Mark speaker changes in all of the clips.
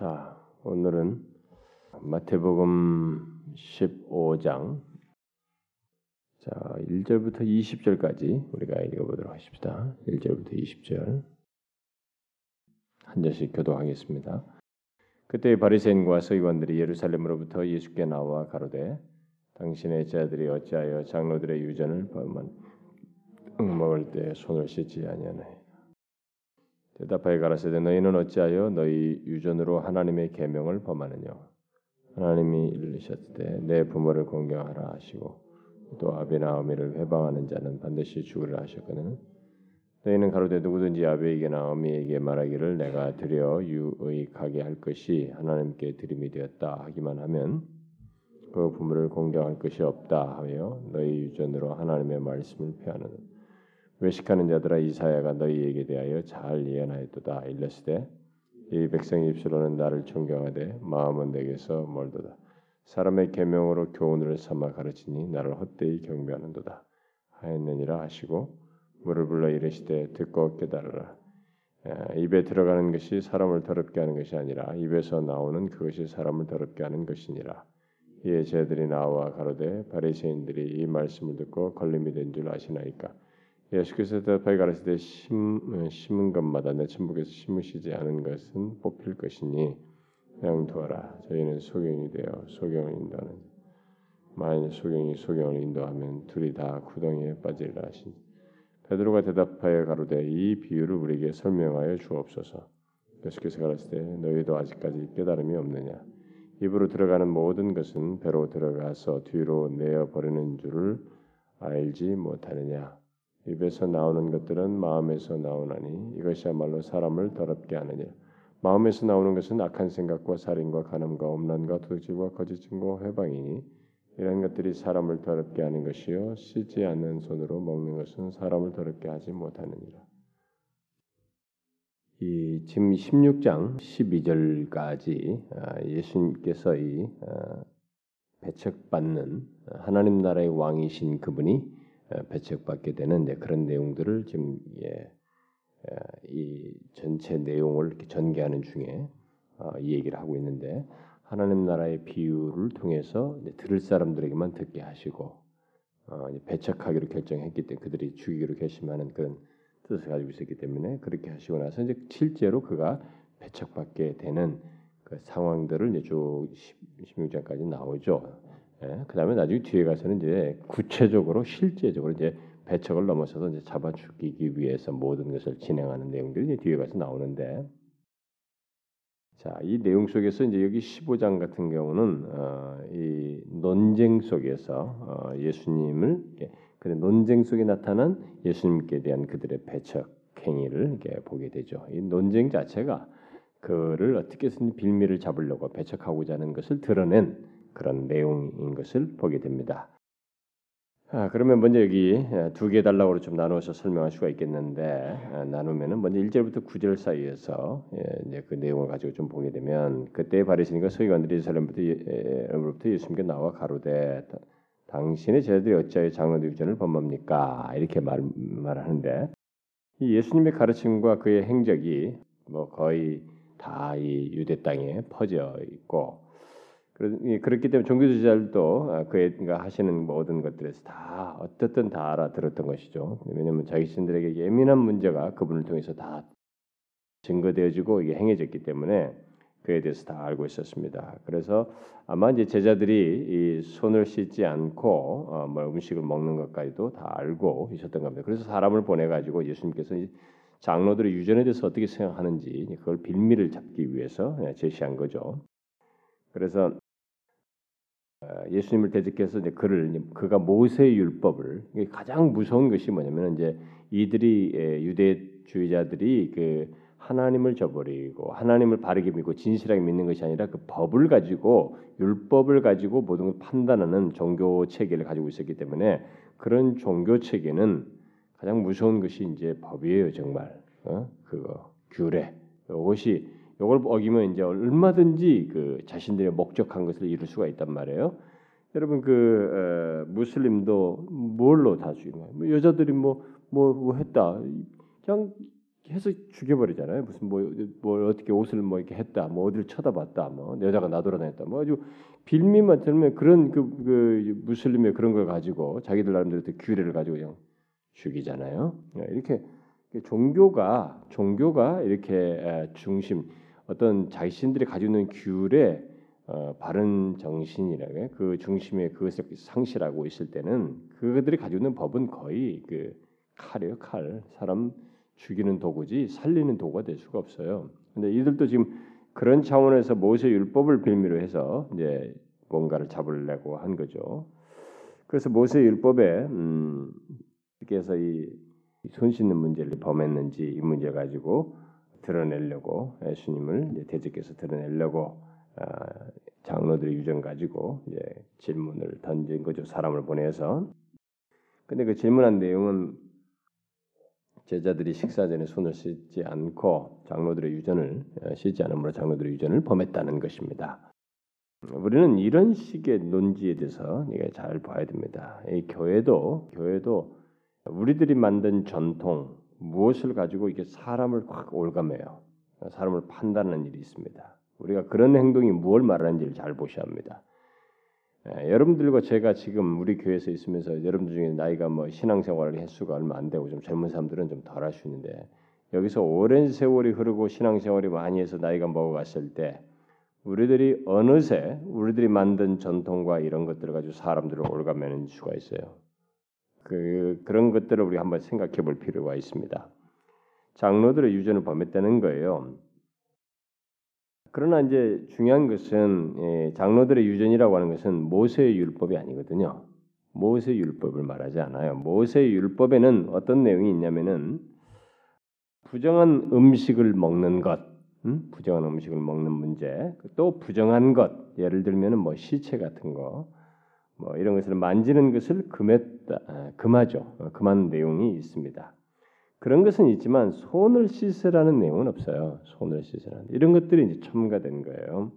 Speaker 1: 자, 오늘은 마태복음 15장 자, 1절부터 20절까지 우리가 읽어 보도록 하십시다. 1절부터 20절 한 절씩 교도하겠습니다. 그때 바리새인과 서기관들이 예루살렘으로부터 예수께 나와 가로되 당신의 제자들이 어찌하여 장로들의 유전을 범한 먹을 때 손을 씻지 아니하나이까 대답하여 가라사대 너희는 어찌하여 너희 유전으로 하나님의 계명을 범하느냐? 하나님이 이르셨을 내 부모를 공경하라 하시고 또 아비나 어미를 회방하는 자는 반드시 죽으리라 하셨거든 너희는 가로되 누구든지 아비에게나 어미에게 말하기를 내가 드려 유의하게 할 것이 하나님께 드림이 되었다 하기만 하면 그 부모를 공경할 것이 없다 하며 너희 유전으로 하나님의 말씀을 폐하는 외식하는 자들아 이사야가 너희에게 대하여 잘 예언하였도다. 일렀으되 이 백성의 입술로는 나를 존경하되 마음은 내게서 멀도다. 사람의 계명으로 교훈을 삼아 가르치니 나를 헛되이 경배하는도다. 하였느니라 하시고 물을 불러 이르시되 듣고 깨달으라. 입에 들어가는 것이 사람을 더럽게 하는 것이 아니라 입에서 나오는 그것이 사람을 더럽게 하는 것이니라. 이에 제들이 나와 가로되 바리새인들이 이 말씀을 듣고 걸림이 된 줄 아시나이까 예수께서 대답하여 가르치되 심, 심은 것마다 내 천국에서 심으시지 않은 것은 뽑힐 것이니 그냥 두어라. 저희는 소경이 되어 소경을 인도하는 만일 소경이 소경을 인도하면 둘이 다 구덩이에 빠지리라 하시니 베드로가 대답하여 가로되 이 비유를 우리에게 설명하여 주옵소서. 예수께서 가르치되 너희도 아직까지 깨달음이 없느냐? 입으로 들어가는 모든 것은 배로 들어가서 뒤로 내어 버리는 줄을 알지 못하느냐? 입에서 나오는 것들은 마음에서 나오나니 이것이야말로 사람을 더럽게 하느냐 마음에서 나오는 것은 악한 생각과 살인과 간음과 음란과 도둑질과 거짓 증거 회방이니 이런 것들이 사람을 더럽게 하는 것이요 씻지 않는 손으로 먹는 것은 사람을 더럽게 하지 못하느니라. 이 지금 16장 12절까지 아, 예수님께서 이 아, 배척받는 하나님 나라의 왕이신 그분이 어, 배척받게 되는 그런 내용들을 지금 예, 어, 이 전체 내용을 전개하는 중에 어, 이 얘기를 하고 있는데 하나님 나라의 비유를 통해서 들을 사람들에게만 듣게 하시고 배척하기로 결정했기 때문에 그들이 죽이기로 결심하는 그런 뜻을 가지고 있었기 때문에 그렇게 하시고 나서 이제 실제로 그가 배척받게 되는 그 상황들을 이제 쭉 16장까지 나오죠. 예, 그다음에 나중에 뒤에 가서는 이제 구체적으로 실제적으로 이제 배척을 넘어서서 이제 잡아 죽이기 위해서 모든 것을 진행하는 내용들이 이제 뒤에 가서 나오는데 자, 이 내용 속에서 이제 여기 15장 같은 경우는 어, 이 논쟁 속에서 어, 예수님을 그 논쟁 속에 나타난 예수님께 대한 그들의 배척 행위를 이렇게 보게 되죠. 이 논쟁 자체가 그를 어떻게든 빌미를 잡으려고 배척하고자 하는 것을 드러낸 그런 내용인 것을 보게 됩니다. 아, 그러면 먼저 여기 두개 달라고 좀 나누어서 설명할 수가 있겠는데 아, 나누면은 먼저 1절부터 9절 사이에서 예, 이제 그 내용을 가지고 좀 보게 되면 그때 바리새인과 서기관들이 예루살렘부터 예, 예수님께 나와 가로되 당신의 제자들이 어찌하여 장로들 유전을 범합니까? 이렇게 말, 말하는데 이 예수님의 가르침과 그의 행적이 뭐 거의 다 이 유대 땅에 퍼져 있고 그렇기 때문에 종교주의자들도 아, 그가 하시는 모든 것들에서 다 어떻든 다 알아들었던 것이죠. 왜냐하면 자기 신들에게 예민한 문제가 그분을 통해서 다 증거되어지고 이게 행해졌기 때문에 그에 대해서 다 알고 있었습니다. 그래서 아마 이제 제자들이 이 손을 씻지 않고 어, 뭐 음식을 먹는 것까지도 다 알고 있었던 겁니다. 그래서 사람을 보내 가지고 예수님께서 장로들의 유전에 대해서 어떻게 생각하는지 그걸 빌미를 잡기 위해서 예, 제시한 거죠. 그래서 어, 예수님을 대적해서 이제 그를 그가 모세의 율법을 가장 무서운 것이 뭐냐면 이제 이들이 유대주의자들이 그 하나님을 저버리고 하나님을 바르게 믿고 진실하게 믿는 것이 아니라 그 법을 가지고 율법을 가지고 모든 걸 판단하는 종교 체계를 가지고 있었기 때문에 그런 종교 체계는 가장 무서운 것이 이제 법이에요 정말. 어? 그거. 규례. 이것이 이걸 어기면 이제 얼마든지 그 자신들의 목적한 것을 이룰 수가 있단 말이에요. 여러분 그 에, 무슬림도 뭘로 다 거예요? 뭐 여자들이 뭐뭐 뭐, 뭐 했다. 그냥 해서 죽여버리잖아요. 무슨 뭐, 뭐 어떻게 옷을 뭐 이렇게 했다, 뭐 어디를 쳐다봤다, 뭐 여자가 나돌아다녔다, 뭐 아주 빌미만 들면 그런 그, 그 무슬림의 그런 걸 가지고 자기들 나름대로 규례를 가지고 그냥 죽이잖아요. 이렇게 종교가 종교가 이렇게 중심 어떤 자신들이 가지고 있는 규례 어, 바른 정신이라고 그 중심에 그것을 상실하고 있을 때는 그들이 가지고 있는 법은 거의 그 칼이에요 칼 사람 죽이는 도구지 살리는 도구가 될 수가 없어요. 근데 이들도 지금 그런 차원에서 모세 율법을 빌미로 해서 이제 뭔가를 잡으려고 한 거죠. 그래서 모세 율법에 음, 그래서 이 손 씻는 문제를 범했는지 이 문제 가지고 드러내려고 예수님을 대적해서 드러내려고 아, 장로들의 유전 가지고 이제 질문을 던진 거죠. 사람을 보내서. 근데 그 질문한 내용은 제자들이 식사 전에 손을 씻지 않고 장로들의 유전을 어, 씻지 않음으로 장로들의 유전을 범했다는 것입니다. 우리는 이런 식의 논지에 대해서 잘 봐야 됩니다. 이 교회도 교회도 우리들이 만든 전통 무엇을 가지고 이게 사람을 확 올감해요. 사람을 판단하는 일이 있습니다. 우리가 그런 행동이 무엇을 말하는지를 잘 보셔야 합니다. 예, 여러분들과 제가 지금 우리 교회에서 있으면서 여러분들 중에 나이가 뭐 신앙생활을 횟수가 얼마 안 되고 좀 젊은 사람들은 좀 덜 할 수 있는데 여기서 오랜 세월이 흐르고 신앙생활이 많이 해서 나이가 먹어갔을 때 우리들이 어느새 우리들이 만든 전통과 이런 것들을 가지고 사람들을 올가매는 수가 있어요. 그 그런 것들을 우리 한번 생각해 볼 필요가 있습니다. 장로들의 유전을 범했다는 거예요. 그러나 이제 중요한 것은 예, 장로들의 유전이라고 하는 것은 모세의 율법이 아니거든요. 모세 율법을 말하지 않아요. 모세 율법에는 어떤 내용이 있냐면은 부정한 음식을 먹는 것, 음? 부정한 음식을 먹는 문제, 또 부정한 것, 예를 들면은 뭐 시체 같은 거, 뭐 이런 것을 만지는 것을 금했다, 아, 금하죠. 어, 금한 내용이 있습니다. 그런 것은 있지만 손을 씻으라는 내용은 없어요. 손을 씻으라는 이런 것들이 이제 첨가된 거예요.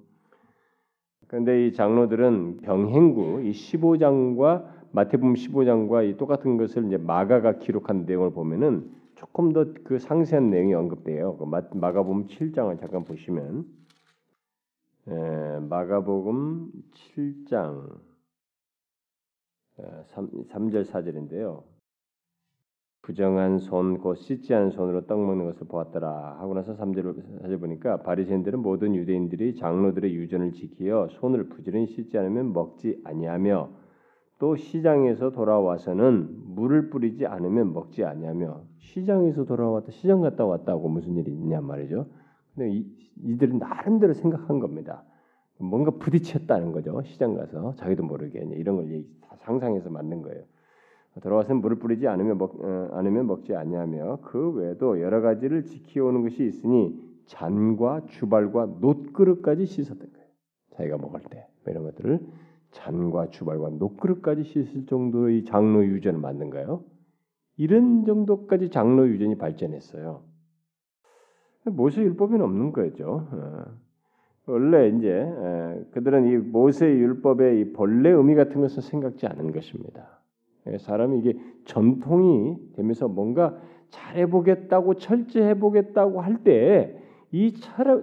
Speaker 1: 그런데 이 장로들은 병행구 이 15장과 마태복음 15장과 이 똑같은 것을 이제 마가가 기록한 내용을 보면은 조금 더 그 상세한 내용이 언급돼요. 그 마가복음 7장을 잠깐 보시면 에, 마가복음 7장 3, 3절 4절인데요. 부정한 손, 곧 씻지 않은 손으로 떡 먹는 것을 보았더라 하고 나서 3절을 사절 보니까 바리새인들은 모든 유대인들이 장로들의 유전을 지키어 손을 부지런히 씻지 않으면 먹지 아니하며 또 시장에서 돌아와서는 물을 뿌리지 않으면 먹지 아니하며 시장에서 돌아왔다 시장 갔다 왔다고 무슨 일이 있냐 말이죠. 근데 이, 이들은 나름대로 생각한 겁니다. 뭔가 부딪혔다는 거죠. 시장 가서 자기도 모르게 이런 걸 상상해서 만든 거예요. 들어와서 물을 뿌리지 않으면 먹 어, 않으면 먹지 아니하며 그 외에도 여러 가지를 지키오는 것이 있으니 잔과 주발과 놋그릇까지 씻었던 거예요. 자기가 먹을 때뭐 이런 것들을 잔과 주발과 놋그릇까지 씻을 정도의 장로 유전을 만든 거예요. 이런 정도까지 장로 유전이 발전했어요. 모세 율법에는 없는 거죠. 어. 원래 이제 그들은 이 모세 율법의 이 본래 의미 같은 것을 생각지 않은 것입니다. 예, 사람이 이게 전통이 되면서 뭔가 잘해보겠다고 철저해보겠다고 할 때 이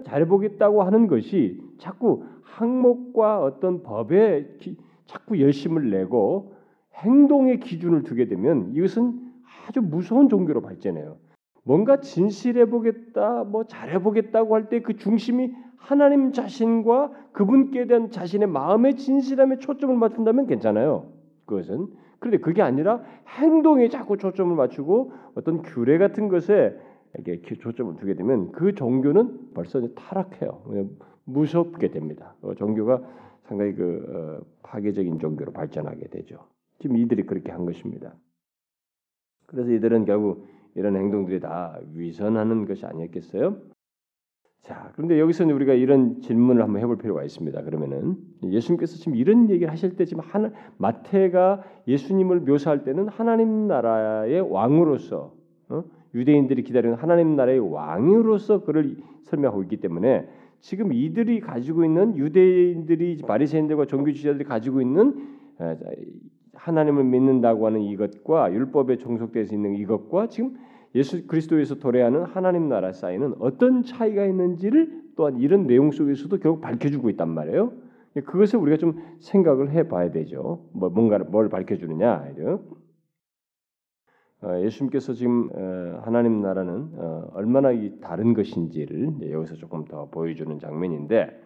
Speaker 1: 잘해보겠다고 하는 것이 자꾸 항목과 어떤 법에 기, 자꾸 열심을 내고 행동의 기준을 두게 되면 이것은 아주 무서운 종교로 발전해요. 뭔가 진실해보겠다, 뭐 잘해보겠다고 할 때 그 중심이 하나님 자신과 그분께 대한 자신의 마음의 진실함에 초점을 맞춘다면 괜찮아요. 그것은 그런데 그게 아니라 행동에 자꾸 초점을 맞추고 어떤 규례 같은 것에 이렇게 초점을 두게 되면 그 종교는 벌써 타락해요. 무섭게 됩니다. 어, 종교가 상당히 그 어, 파괴적인 종교로 발전하게 되죠. 지금 이들이 그렇게 한 것입니다. 그래서 이들은 결국 이런 행동들이 다 위선하는 것이 아니었겠어요? 자, 그런데 여기서는 우리가 이런 질문을 한번 해볼 필요가 있습니다. 그러면은 예수님께서 지금 이런 얘기를 하실 때 지금 하나, 마태가 예수님을 묘사할 때는 하나님 나라의 왕으로서 어? 유대인들이 기다리는 하나님 나라의 왕으로서 그를 설명하고 있기 때문에 지금 이들이 가지고 있는 유대인들이 바리새인들과 종교 지자들이 가지고 있는 하나님을 믿는다고 하는 이것과 율법에 종속되어 있는 이것과 지금 예수 그리스도에서 도래하는 하나님 나라 사이는 어떤 차이가 있는지를 또한 이런 내용 속에서도 결국 밝혀주고 있단 말이에요. 그것을 우리가 좀 생각을 해봐야 되죠. 뭐 뭔가를 뭘 밝혀주느냐. 어, 예수님께서 지금 어, 하나님 나라는 어, 얼마나 다른 것인지를 여기서 조금 더 보여주는 장면인데,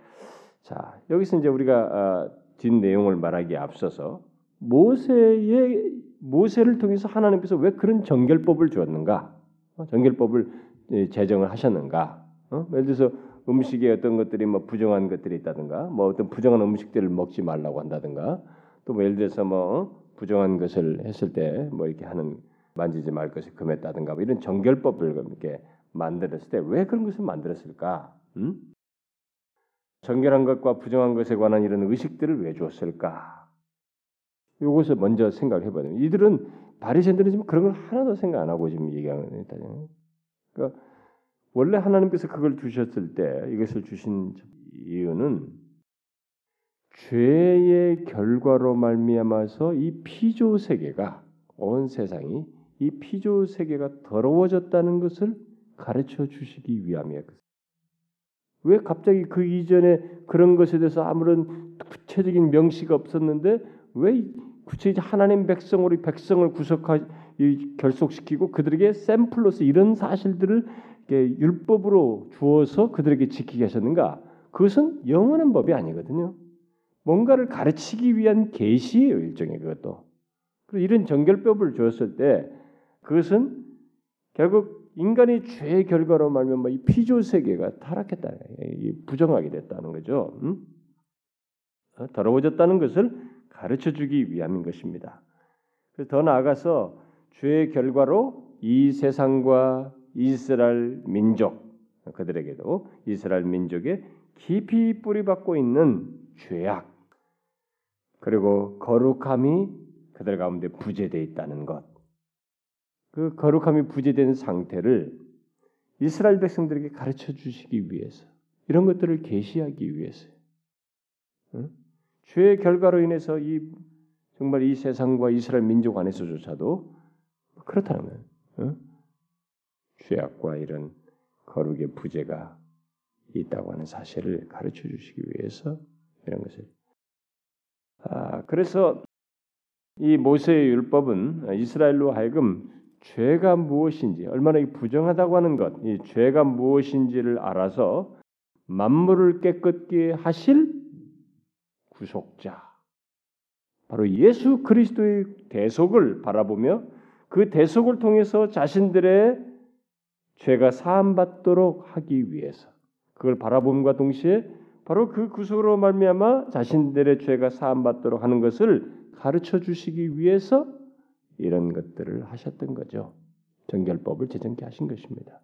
Speaker 1: 자 여기서 이제 우리가 뒷 내용을 말하기에 앞서서 모세의 모세를 통해서 하나님께서 왜 그런 정결법을 주었는가? 정결법을 제정을 하셨는가? 예를 들어서 음식에 어떤 것들이 뭐 부정한 것들이 있다든가, 뭐 어떤 부정한 음식들을 먹지 말라고 한다든가, 또 뭐 예를 들어서 뭐 부정한 것을 했을 때 뭐 이렇게 하는 만지지 말 것을 금했다든가 뭐 이런 정결법을 이렇게 만들었을 때 왜 그런 것을 만들었을까? 음? 정결한 것과 부정한 것에 관한 이런 의식들을 왜 줬을까? 이것을 먼저 생각해 봐야 돼요. 이들은 바리새인들은 지금 그런 걸 하나도 생각 안 하고 지금 얘기하는 거예요. 그러니까 원래 하나님께서 그걸 주셨을 때 이것을 주신 이유는 죄의 결과로 말미암아서 이 피조 세계가 온 세상이 이 피조 세계가 더러워졌다는 것을 가르쳐 주시기 위함이에요. 왜 갑자기 그 이전에 그런 것에 대해서 아무런 구체적인 명시가 없었는데 왜 구체적인 하나님 백성으로 백성을 구속하 결속시키고 그들에게 샘플로서 이런 사실들을 율법으로 주어서 그들에게 지키게 하셨는가? 그것은 영원한 법이 아니거든요. 뭔가를 가르치기 위한 계시예요, 일종의 그것도. 그리고 이런 정결법을 주었을 때 그것은 결국 인간의 죄의 결과로 말면 뭐이 피조 세계가 타락했다, 부정하게 됐다는 거죠. 음? 어, 더러워졌다는 것을 가르쳐 주기 위함인 것입니다. 그래서 더 나아가서 죄의 결과로 이 세상과 이스라엘 민족 그들에게도 이스라엘 민족에 깊이 뿌리박고 있는 죄악 그리고 거룩함이 그들 가운데 부재되어 있다는 것. 그 거룩함이 부재된 상태를 이스라엘 백성들에게 가르쳐 주시기 위해서 이런 것들을 계시하기 위해서 응? 죄의 결과로 인해서 이 정말 이 세상과 이스라엘 민족 안에서조차도 그렇다는 거예요. 응? 죄악과 이런 거룩의 부재가 있다고 하는 사실을 가르쳐 주시기 위해서 이런 것을 아 그래서 이 모세의 율법은 이스라엘로 하여금 죄가 무엇인지 얼마나 부정하다고 하는 것, 이 죄가 무엇인지를 알아서 만물을 깨끗게 하실 구속자 바로 예수 그리스도의 대속을 바라보며 그 대속을 통해서 자신들의 죄가 사함 받도록 하기 위해서 그걸 바라봄과 동시에 바로 그 구속으로 말미암아 자신들의 죄가 사함 받도록 하는 것을 가르쳐 주시기 위해서 이런 것들을 하셨던 거죠. 정결법을 제정케 하신 것입니다.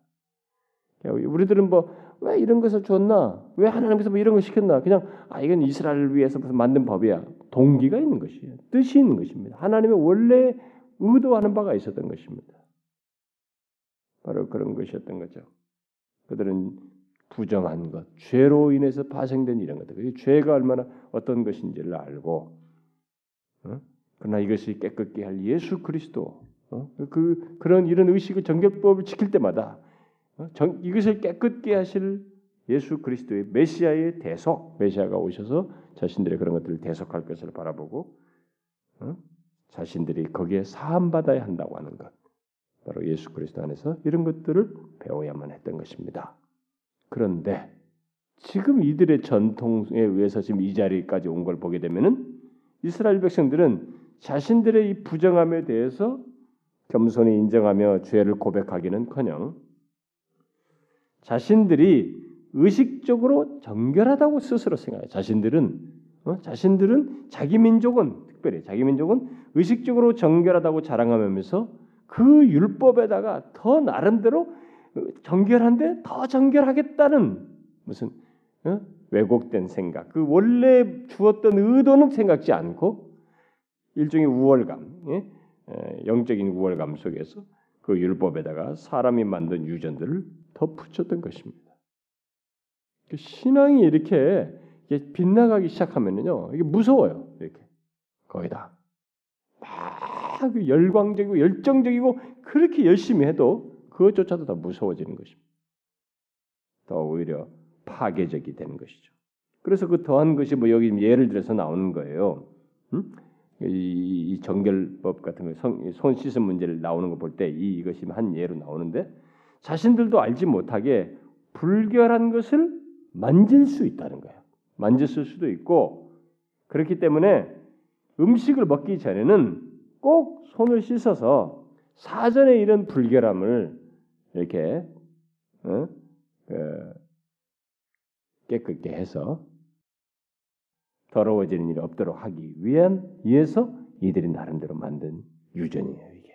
Speaker 1: 우리들은 뭐 왜 이런 것을 줬나? 왜 하나님께서 뭐 이런 걸 시켰나? 그냥 아 이건 이스라엘을 위해서 무슨 만든 법이야. 동기가 있는 것이에요. 뜻이 있는 것입니다. 하나님의 원래 의도하는 바가 있었던 것입니다. 바로 그런 것이었던 거죠. 그들은 부정한 것, 죄로 인해서 파생된 이런 것들, 죄가 얼마나 어떤 것인지를 알고, 어? 그러나 이것이 깨끗게 할 예수 그리스도, 어? 그 그런 이런 의식을 정결법을 지킬 때마다 이것을 깨끗게 하실 예수 그리스도의 메시아의 대속, 메시아가 오셔서 자신들의 그런 것들을 대속할 것을 바라보고 어? 자신들이 거기에 사함 받아야 한다고 하는 것. 바로 예수 그리스도 안에서 이런 것들을 배워야만 했던 것입니다. 그런데 지금 이들의 전통에 의해서 지금 이 자리까지 온 걸 보게 되면은 이스라엘 백성들은 자신들의 이 부정함에 대해서 겸손히 인정하며 죄를 고백하기는커녕 자신들이 의식적으로 정결하다고 스스로 생각해요. 자신들은 어? 자신들은 자기 민족은 특별히 자기 민족은 의식적으로 정결하다고 자랑하면서 그 율법에다가 더 나름대로 정결한데 더 정결하겠다는 무슨 어? 왜곡된 생각, 그 원래 주었던 의도는 생각지 않고 일종의 우월감, 예? 영적인 우월감 속에서 그 율법에다가 사람이 만든 유전들을 더 붙였던 것입니다. 그 신앙이 이렇게 빗나가기 시작하면요, 이게 무서워요. 이렇게 거의 다. 막 열광적이고 열정적이고 그렇게 열심히 해도 그것조차도 더 무서워지는 것입니다. 더 오히려 파괴적이 되는 것이죠. 그래서 그 더한 것이 뭐 여기 예를 들어서 나오는 거예요. 음? 이, 이 정결법 같은 거, 성, 손 씻은 문제를 나오는 거 볼 때 이 이것이 한 예로 나오는데 자신들도 알지 못하게 불결한 것을 만질 수 있다는 거예요. 만졌을 수도 있고 그렇기 때문에 음식을 먹기 전에는 꼭 손을 씻어서 사전에 이런 불결함을 이렇게 어? 그 깨끗게 해서 더러워지는 일이 없도록 하기 위한 위해서 이들이 나름대로 만든 유전이에요 이게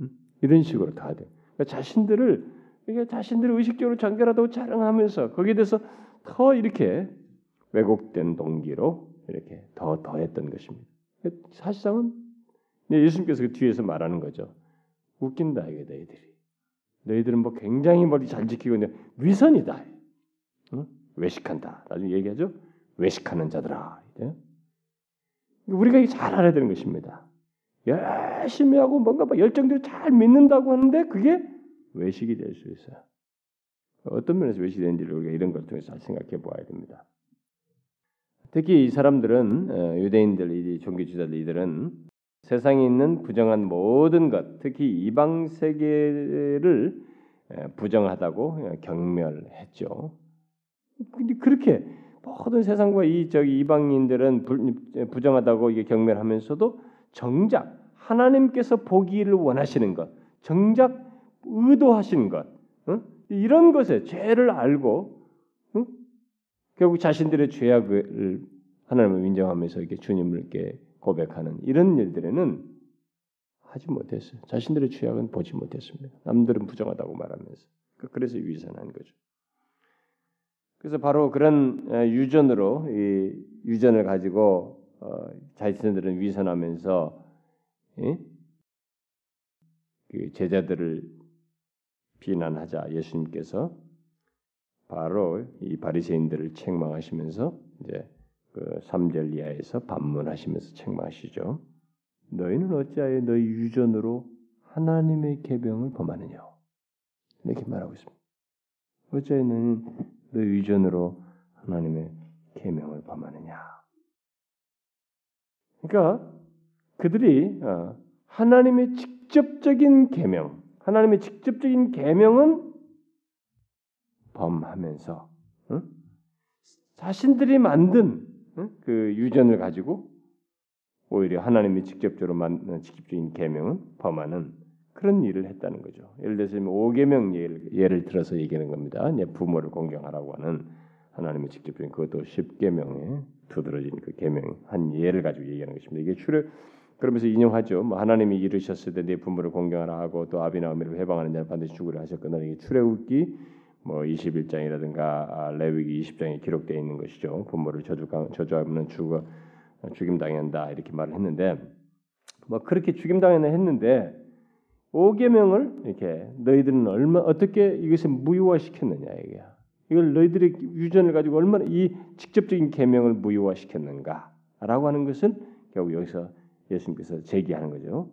Speaker 1: 음? 이런 식으로 다 돼. 그러니까 자신들을 이게 자신들을 의식적으로 정결하다고 자랑하면서 거기에 대해서 더 이렇게 왜곡된 동기로 이렇게 더 더했던 것입니다. 사실상은 예수님께서 그 뒤에서 말하는 거죠. 웃긴다 이게 너희들이. 너희들은 뭐 굉장히 머리 잘 지키고 있는데 위선이다. 응? 외식한다. 나중에 얘기하죠. 외식하는 자들아. 우리가 잘 알아야 되는 것입니다. 열심히 하고 뭔가 열정대로 잘 믿는다고 하는데 그게 외식이 될 수 있어요. 어떤 면에서 외식이 되는지를 우리가 이런 걸 통해서 잘 생각해 보아야 됩니다. 특히 이 사람들은 어, 유대인들, 이 종교 지도자들 이들은 세상에 있는 부정한 모든 것, 특히 이방 세계를 부정하다고 경멸했죠. 근데 그렇게 모든 세상과 이 저기 이방인들은 부정하다고 경멸하면서도 정작 하나님께서 보기를 원하시는 것, 정작 의도하신 것, 어? 이런 것에 죄를 알고 어? 결국 자신들의 죄악을 하나님을 인정하면서 이렇게 주님을 이렇게 고백하는 이런 일들에는 하지 못했어요. 자신들의 죄악은 보지 못했습니다. 남들은 부정하다고 말하면서 그래서 위선한 거죠. 그래서 바로 그런 유전으로 이 유전을 가지고 어, 자신들은 위선하면서 예? 그 제자들을 비난하자 예수님께서 바로 이 바리새인들을 책망하시면서 이제 그 3절 이하에서 반문하시면서 책망하시죠. 너희는 어찌하여 너희 유전으로 하나님의 계명을 범하느냐? 이렇게 말하고 있습니다. 어찌하여 너희 유전으로 하나님의 계명을 범하느냐? 그러니까 그들이 어, 하나님의 직접적인 계명, 하나님의 직접적인 계명은 범하면서 응? 자신들이 만든 응? 그 유전을 가지고 오히려 하나님이 직접적으로 만든 직접적인 계명은 범하는 그런 일을 했다는 거죠. 예를 들어서 5계명 예를, 예를 들어서 얘기하는 겁니다. 부모를 공경하라고 하는 하나님의 직접적인 그것도 10계명에 두드러진 그 계명 한 예를 가지고 얘기하는 것입니다. 이게 출애 그러면서 인용하죠. 뭐 하나님이 이르셨을 때내 부모를 공경하라 하고 또 아비나 어미를 해방하는 자는 반드시 죽으려 하셨거나 이게 출애굽기 뭐 21장이라든가 아, 레위기 20장에 기록되어 있는 것이죠. 부모를 저주 저주하면 죽어 죽임 당한다 이렇게 말을 했는데 뭐 그렇게 죽임 당하는 했는데 5계명을 이렇게 너희들은 얼마 어떻게 이것을 무효화시켰느냐 이게 이걸 너희들의 유전을 가지고 얼마나 이 직접적인 계명을 무효화시켰는가라고 하는 것을 결국 여기서 예수님께서 제기하는 거죠.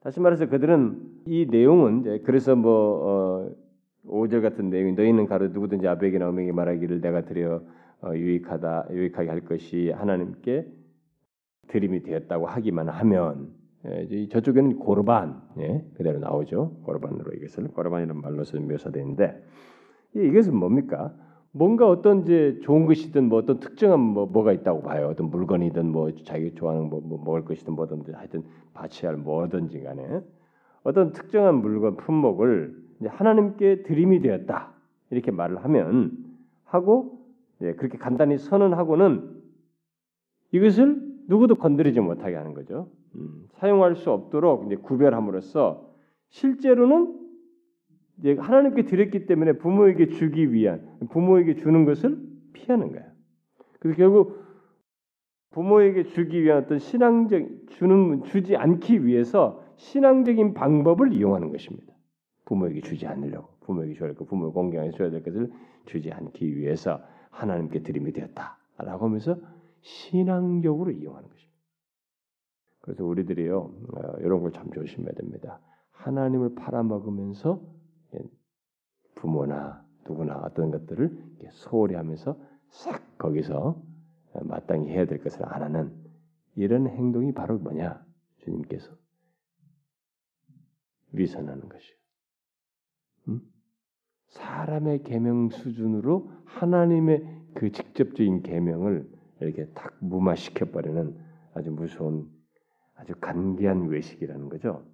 Speaker 1: 다시 말해서 그들은 이 내용은 그래서 뭐 어, 5절 같은 내용이 너희는 가로 누구든지 아베에게나 어에게 말하기를 내가 드려 어, 유익하다 유익하게 할 것이 하나님께 드림이 되었다고 하기만 하면 예, 저쪽에는 고르반 예, 그대로 나오죠. 고르반으로 이것을 고르반이라는 말로 서 묘사되는데 이것은 뭡니까? 뭔가 어떤 이제 좋은 것이든 뭐 어떤 특정한 뭐 뭐가 있다고 봐요. 어떤 물건이든 뭐 자기 좋아하는 뭐, 뭐 먹을 것이든 뭐든 하여튼 바치할 뭐든지 간에 어떤 특정한 물건 품목을 하나님께 드림이 되었다 이렇게 말을 하면 하고 예, 그렇게 간단히 선언하고는 이것을 누구도 건드리지 못하게 하는 거죠. 음, 사용할 수 없도록 이제 구별함으로써 실제로는 하나님께 드렸기 때문에 부모에게 주기 위한 부모에게 주는 것을 피하는 거예요. 그래서 결국 부모에게 주기 위한 어떤 신앙적 주는 주지 않기 위해서 신앙적인 방법을 이용하는 것입니다. 부모에게 주지 않으려고 부모에게 줘야 될 것, 부모 공경에 줘야 될 것을 주지 않기 위해서 하나님께 드림이 되었다라고 하면서 신앙적으로 이용하는 것입니다. 그래서 우리들이요 어, 이런 걸 참 조심해야 됩니다. 하나님을 팔아먹으면서 예, 부모나 누구나 어떤 것들을 소홀히 하면서 싹 거기서 마땅히 해야 될 것을 안 하는 이런 행동이 바로 뭐냐? 주님께서 위선하는 것이요. 음? 사람의 계명 수준으로 하나님의 그 직접적인 계명을 이렇게 딱 무마시켜 버리는 아주 무서운 아주 간계한 외식이라는 거죠.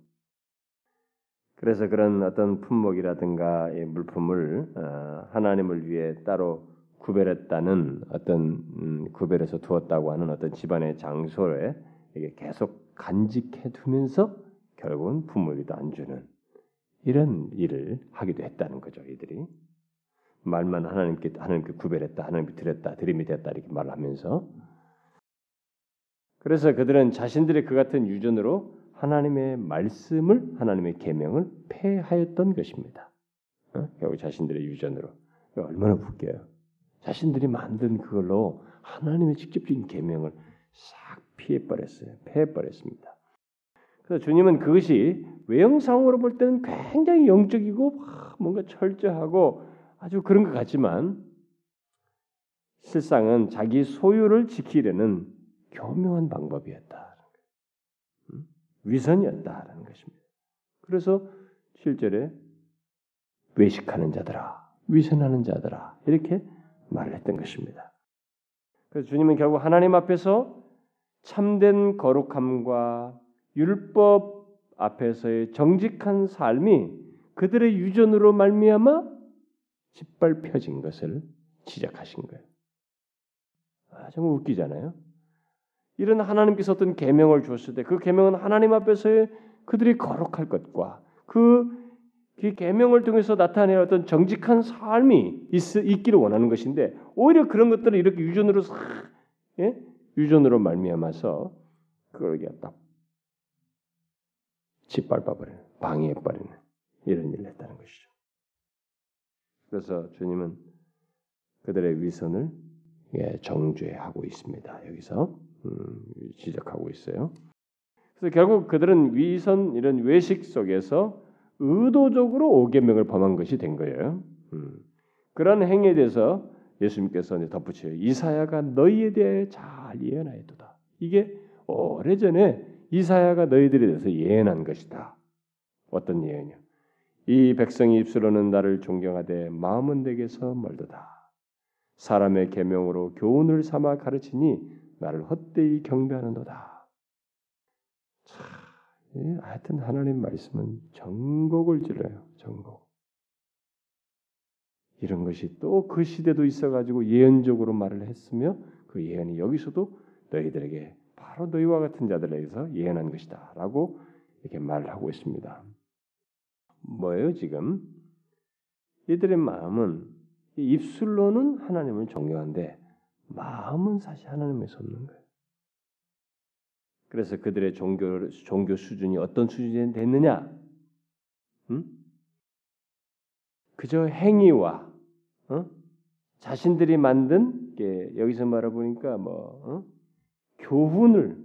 Speaker 1: 그래서 그런 어떤 품목이라든가 물품을 어, 하나님을 위해 따로 구별했다는 어떤 음, 구별해서 두었다고 하는 어떤 집안의 장소에 이게 계속 간직해 두면서 결국은 부모에게도 안 주는 이런 일을 하기도 했다는 거죠. 이들이 말만 하나님께 하나님께 구별했다, 하나님께 드렸다, 드림이 됐다 이렇게 말하면서 그래서 그들은 자신들의 그 같은 유전으로 하나님의 말씀을 하나님의 계명을 폐하였던 것입니다. 어? 결국 자신들의 유전으로 얼마나 웃겨요. 자신들이 만든 그걸로 하나님의 직접적인 계명을 싹 피해 버렸어요. 폐해 버렸습니다. 그래서 주님은 그것이 외형상으로 볼 때는 굉장히 영적이고 뭔가 철저하고 아주 그런 것 같지만 실상은 자기 소유를 지키려는 교묘한 방법이었다. 음? 위선이었다라는 것입니다. 그래서 7절에 외식하는 자들아, 위선하는 자들아 이렇게 말을 했던 것입니다. 그래서 주님은 결국 하나님 앞에서 참된 거룩함과 율법 앞에서의 정직한 삶이 그들의 유전으로 말미암아 짓밟혀진 것을 지적하신 거예요. 아, 정말 웃기잖아요. 이런 하나님께서 어떤 계명을 주었을 때 그 계명은 하나님 앞에서의 그들이 거룩할 것과 그, 그 계명을 통해서 나타내는 어떤 정직한 삶이 있, 있기를 원하는 것인데 오히려 그런 것들을 이렇게 유전으로 싹 예? 유전으로 말미암아서 그걸 딱 짓밟아버리는 방해해버리는 이런 일을 했다는 것이죠. 그래서 주님은 그들의 위선을 예, 정죄하고 있습니다. 여기서 음, 지적하고 있어요. 그래서 결국 그들은 위선 이런 외식 속에서 의도적으로 오계명을 범한 것이 된 거예요. 음. 그런 행위에 대해서 예수님께서 덧붙여요. 이사야가 너희에 대해 잘 예언하였도다. 이게 오래전에 이사야가 너희들에 대해서 예언한 것이다. 어떤 예언이요? 이 백성이 입술로는 나를 존경하되 마음은 내게서 멀도다. 사람의 계명으로 교훈을 삼아 가르치니 나를 헛되이 경배하는도다. 참, 하여튼 하나님 말씀은 정곡을 찔러요. 정곡. 이런 것이 또 그 시대도 있어가지고 예언적으로 말을 했으며 그 예언이 여기서도 너희들에게 바로 너희와 같은 자들에게서 예언한 것이다라고 이렇게 말을 하고 있습니다. 뭐예요 지금? 이들의 마음은 입술로는 하나님을 존경한데 마음은 사실 하나님에서 없는 거예요. 그래서 그들의 종교 종교 수준이 어떤 수준이 됐느냐? 음? 그저 행위와 어? 자신들이 만든 여기서 말해보니까 뭐 어? 교훈을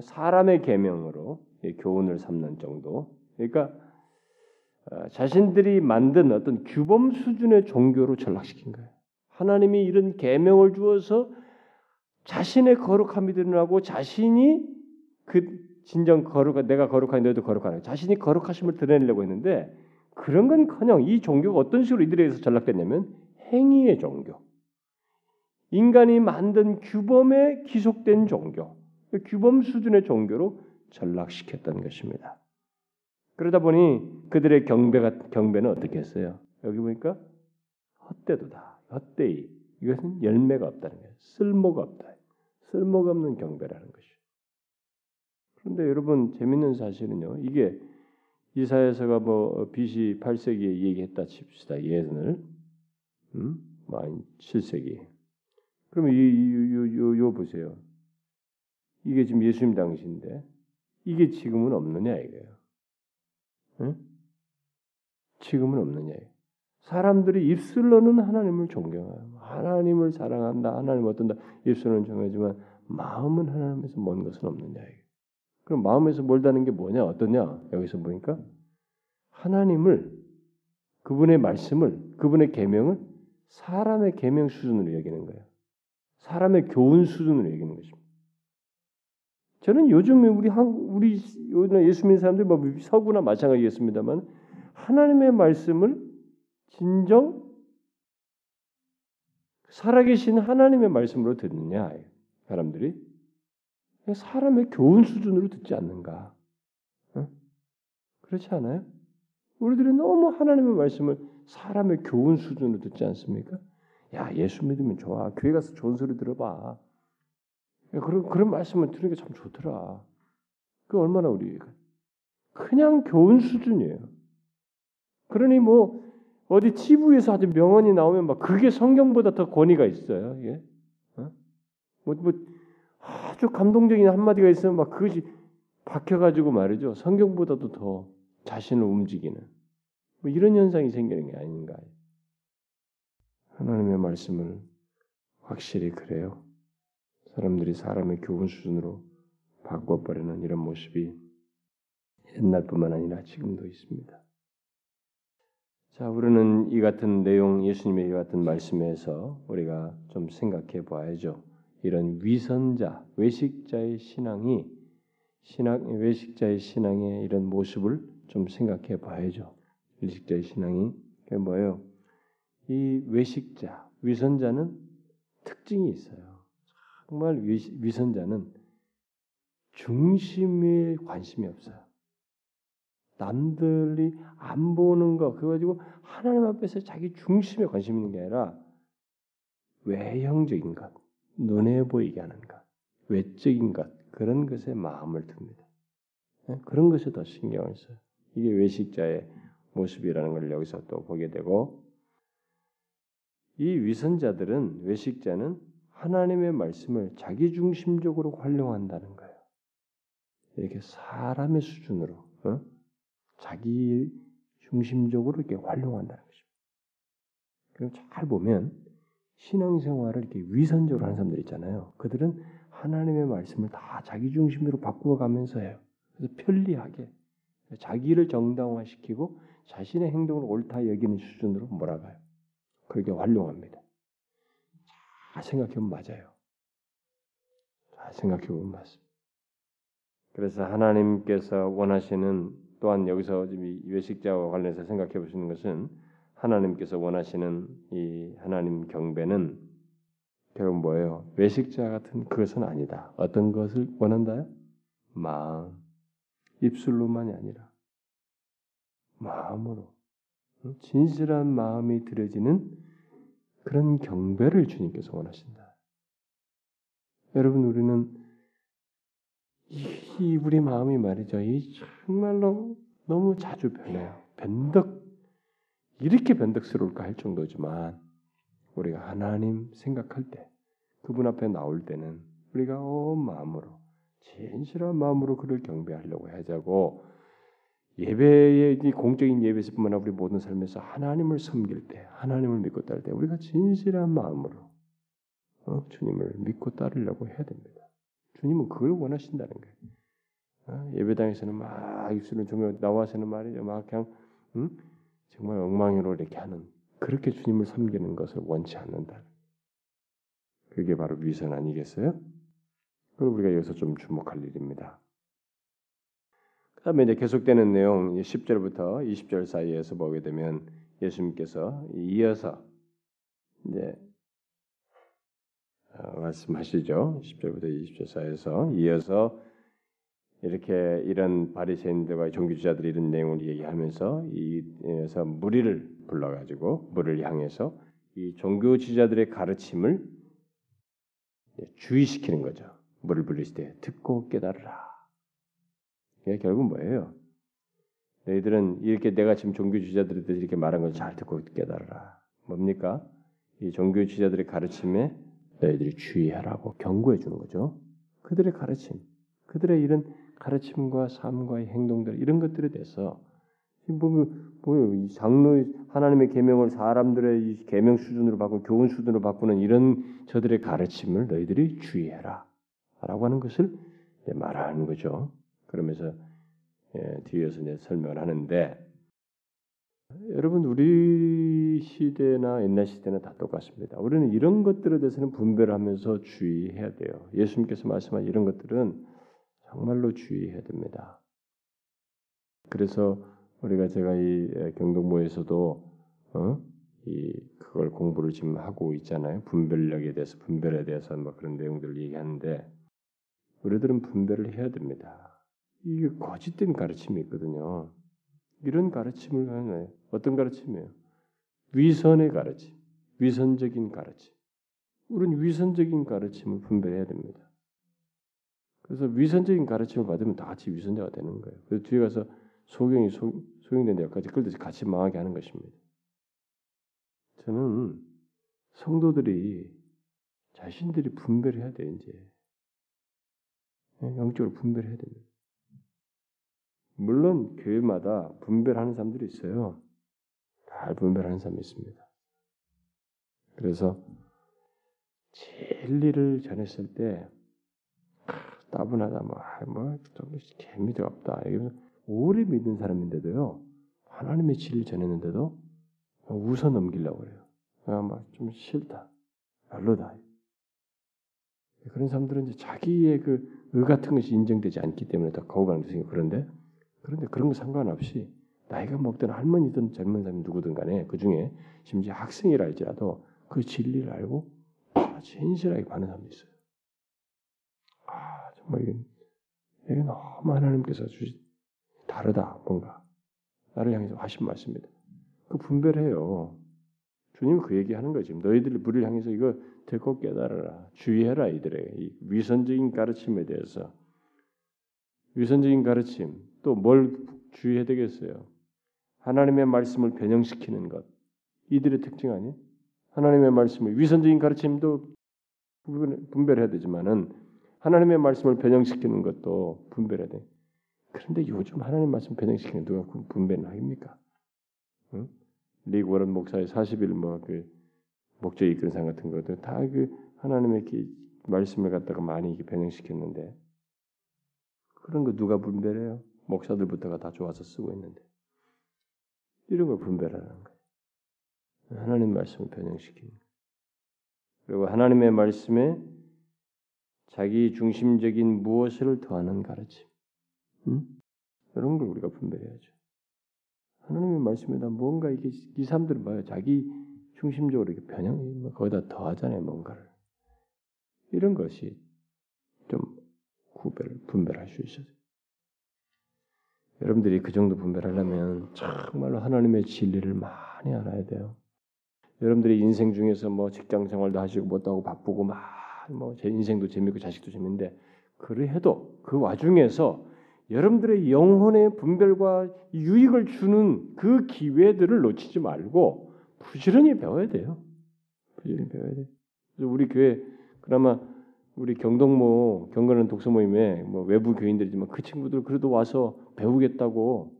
Speaker 1: 사람의 계명으로 교훈을 삼는 정도. 그러니까 어, 자신들이 만든 어떤 규범 수준의 종교로 전락시킨 거예요. 하나님이 이런 계명을 주어서 자신의 거룩함이 드러나고 자신이 그 진정 거룩한 내가 거룩하니 너도 거룩하라. 자신이 거룩하심을 드러내려고 했는데 그런 건커녕 이 종교가 어떤 식으로 이들에게서 전락됐냐면 행위의 종교. 인간이 만든 규범에 기속된 종교, 그 규범 수준의 종교로 전락시켰던 것입니다. 그러다 보니 그들의 경배가 경배는 어떻게 했어요? 여기 보니까 헛되도다. 헛되이. 이것은 열매가 없다는 거예요. 쓸모가 없다. 쓸모가 없는 경배라는 것이죠. 그런데 여러분 재밌는 사실은요. 이게 이사야서가 뭐 BC 8세기에 얘기했다 칩시다. 예언을 음? 뭐 7세기. 그러면 이요 요, 보세요. 이게 지금 예수님 당시인데 이게 지금은 없느냐 이거예요. 응? 지금은 없느냐. 사람들이 입술로는 하나님을 존경하고 하나님을 사랑한다, 하나님 어떤다 입술로는 정하지만 마음은 하나님에서 먼 것은 없느냐. 그럼 마음에서 멀다는 게 뭐냐, 어떠냐? 여기서 보니까 하나님을 그분의 말씀을 그분의 계명을 사람의 계명 수준으로 여기는 거예요. 사람의 교훈 수준으로 여기는 것입니다. 저는 요즘에 우리 한 우리 예수 믿는 사람들 뭐 서구나 마찬가지겠습니다만 하나님의 말씀을 진정 살아계신 하나님의 말씀으로 듣느냐 사람들이 사람의 교훈 수준으로 듣지 않는가? 어? 그렇지 않아요? 우리들이 너무 하나님의 말씀을 사람의 교훈 수준으로 듣지 않습니까? 야 예수 믿으면 좋아. 교회 가서 좋은 소리 들어봐. 그런 그런 말씀을 들으는 게참 좋더라. 그 얼마나 우리 그냥 교훈 수준이에요. 그러니 뭐 어디 TV에서 아주 명언이 나오면 막 그게 성경보다 더 권위가 있어요. 예? 어? 뭐, 뭐 아주 감동적인 한마디가 있으면 막 그것이 박혀가지고 말이죠. 성경보다도 더 자신을 움직이는 뭐 이런 현상이 생기는 게 아닌가. 하나님의 말씀을 확실히 그래요. 사람들이 사람의 교훈 수준으로 바꿔버리는 이런 모습이 옛날뿐만 아니라 지금도 있습니다. 자, 우리는 이 같은 내용, 예수님의 이 같은 말씀에서 우리가 좀 생각해 봐야죠. 이런 위선자, 외식자의 신앙이 신앙, 외식자의 신앙의 이런 모습을 좀 생각해 봐야죠. 외식자의 신앙이 그게 뭐예요? 이 외식자, 위선자는 특징이 있어요. 정말 위선자는 중심에 관심이 없어요. 남들이 안 보는 거 그거 가지고 하나님 앞에서 자기 중심에 관심 있는 게 아니라 외형적인 것, 눈에 보이게 하는 것, 외적인 것 그런 것에 마음을 듭니다. 예? 그런 것에 더 신경을 써요. 이게 외식자의 모습이라는 걸 여기서 또 보게 되고 이 위선자들은 외식자는 하나님의 말씀을 자기 중심적으로 활용한다는 거예요. 이렇게 사람의 수준으로 어? 자기 중심적으로 이렇게 활용한다는 것입니다. 그럼 잘 보면 신앙생활을 이렇게 위선적으로 하는 사람들 있잖아요. 그들은 하나님의 말씀을 다 자기 중심으로 바꾸어 가면서 해요. 그래서 편리하게 자기를 정당화시키고 자신의 행동을 옳다 여기는 수준으로 몰아가요. 그렇게 활용합니다. 잘 생각해보면 맞아요. 잘 생각해보면 맞습니다. 그래서 하나님께서 원하시는 또한 여기서 외식자와 관련해서 생각해 보시는 것은 하나님께서 원하시는 이 하나님 경배는 결국 뭐예요? 외식자 같은 그것은 아니다. 어떤 것을 원한다요? 마음, 입술로만이 아니라 마음으로 진실한 마음이 들어지는 그런 경배를 주님께서 원하신다. 여러분 우리는 이 우리 마음이 말이죠. 이 정말로 너무 자주 변해요. 변덕 이렇게 변덕스러울까 할 정도지만 우리가 하나님 생각할 때 그분 앞에 나올 때는 우리가 온 마음으로 진실한 마음으로 그를 경배하려고 하자고 예배의 공적인 예배에서뿐만 아니라 우리 모든 삶에서 하나님을 섬길 때, 하나님을 믿고 따를 때 우리가 진실한 마음으로 어, 주님을 믿고 따르려고 해야 됩니다. 주님은 그걸 원하신다는 거예요. 어? 예배당에서는 막 입술은 정말 나와서는 말이죠. 막 그냥 음? 정말 엉망으로 이렇게 하는 그렇게 주님을 섬기는 것을 원치 않는다. 그게 바로 위선 아니겠어요? 그걸 우리가 여기서 좀 주목할 일입니다. 그 다음에 이제 계속되는 내용 10절부터 20절 사이에서 보게 되면 예수님께서 이어서 이제 어, 말씀하시죠. 10절부터 20절 사이에서 이어서 이렇게 이런 바리새인들과 종교주자들이 이런 내용을 얘기하면서 이에서 무리를 불러가지고 무리를 향해서 이 종교주자들의 가르침을 주의시키는 거죠. 물을 불릴 때 듣고 깨달으라. 이게 결국 뭐예요? 너희들은 이렇게 내가 지금 종교주자들한테 이렇게 말한 걸 잘 듣고 깨달으라. 뭡니까? 이 종교주자들의 가르침에 너희들이 주의하라고 경고해 주는 거죠. 그들의 가르침, 그들의 이런 가르침과 삶과의 행동들 이런 것들에 대해서 보면 뭐요 장로 하나님의 계명을 사람들의 계명 수준으로 바꾸는 교훈 수준으로 바꾸는 이런 저들의 가르침을 너희들이 주의해라라고 하는 것을 말하는 거죠. 그러면서 예, 뒤에서 이제 설명을 하는데 여러분 우리 시대나 옛날 시대는 다 똑같습니다. 우리는 이런 것들에 대해서는 분별을 하면서 주의해야 돼요. 예수님께서 말씀한 이런 것들은 정말로 주의해야 됩니다. 그래서 우리가 제가 이 경동모에서도 어? 이 그걸 공부를 지금 하고 있잖아요. 분별력에 대해서 분별에 대해서 뭐 그런 내용들을 얘기하는데 우리들은 분별을 해야 됩니다. 이게 거짓된 가르침이 있거든요. 이런 가르침을 하는 어떤 가르침이에요? 위선의 가르침, 위선적인 가르침. 우리는 위선적인 가르침을 분별해야 됩니다. 그래서 위선적인 가르침을 받으면 다 같이 위선자가 되는 거예요. 그래서 뒤에 가서 소경이 소, 소경된 데까지 끌듯이 같이 망하게 하는 것입니다. 저는 성도들이 자신들이 분별해야 돼 이제 영적으로 분별해야 됩니다. 물론 교회마다 분별하는 사람들이 있어요. 잘 분별하는 사람이 있습니다. 그래서 진리를 전했을 때 따분하다 뭐뭐 좀 재미도 없다. 오래 믿는 사람인데도요 하나님의 진리 전했는데도 웃어 넘기려고 그래요. 아막좀 싫다, 별로다. 그런 사람들은 이제 자기의 그 의 같은 것이 인정되지 않기 때문에 더 거부하는 것이 그런데 그런데 그런 거 상관없이 나이가 먹든 할머니든 젊은 사람이 누구든 간에 그 중에 심지어 학생이라 할지라도 그 진리를 알고 진실하게 받는 사람도 있어요. 아 정말 이게, 이게 너무 하나님께서 주시 다르다 뭔가 나를 향해서 하신 말씀입니다. 그 분별해요. 주님 그 얘기하는 거지. 너희들 우리를 향해서 이거 듣고 깨달아라. 주의해라 이들의 위선적인 가르침에 대해서 위선적인 가르침 또 뭘 주의해야 되겠어요? 하나님의 말씀을 변형시키는 것 이들의 특징 아니에요? 하나님의 말씀을 위선적인 가르침도 분별해야 되지만은 하나님의 말씀을 변형시키는 것도 분별해야 돼. 그런데 요즘 하나님 말씀 변형시키는 누가 분별을 하입니까? 응? 리 워런 목사의 40일 뭐그 목적 이끌 상 같은 것들 다그 하나님의 말씀을 갖다가 많이 변형시켰는데 그런 거 누가 분별해요? 목사들부터가 다 좋아서 쓰고 있는데 이런 걸 분별하는 거예요. 하나님 말씀을 변형시키는 거예요. 그리고 하나님의 말씀에 자기 중심적인 무엇을 더하는 가르침 응? 이런 걸 우리가 분별해야죠. 하나님의 말씀에다 뭔가 이게 이 사람들은 봐요. 자기 중심적으로 이렇게 변형 거기다 더하잖아요, 뭔가를. 이런 것이 좀 구별 분별할 수 있어요. 여러분들이 그 정도 분별하려면 정말로 하나님의 진리를 많이 알아야 돼요. 여러분들이 인생 중에서 뭐 직장 생활도 하시고 못하고 바쁘고 막뭐제 인생도 재밌고 자식도 재밌는데 그래도 그 와중에서 여러분들의 영혼의 분별과 유익을 주는 그 기회들을 놓치지 말고 부지런히 배워야 돼요. 부지런히 배워야 돼. 우리 교회 그나마 우리 경동모 경건한 독서 모임에 뭐 외부 교인들이지만 그 친구들 그래도 와서 배우겠다고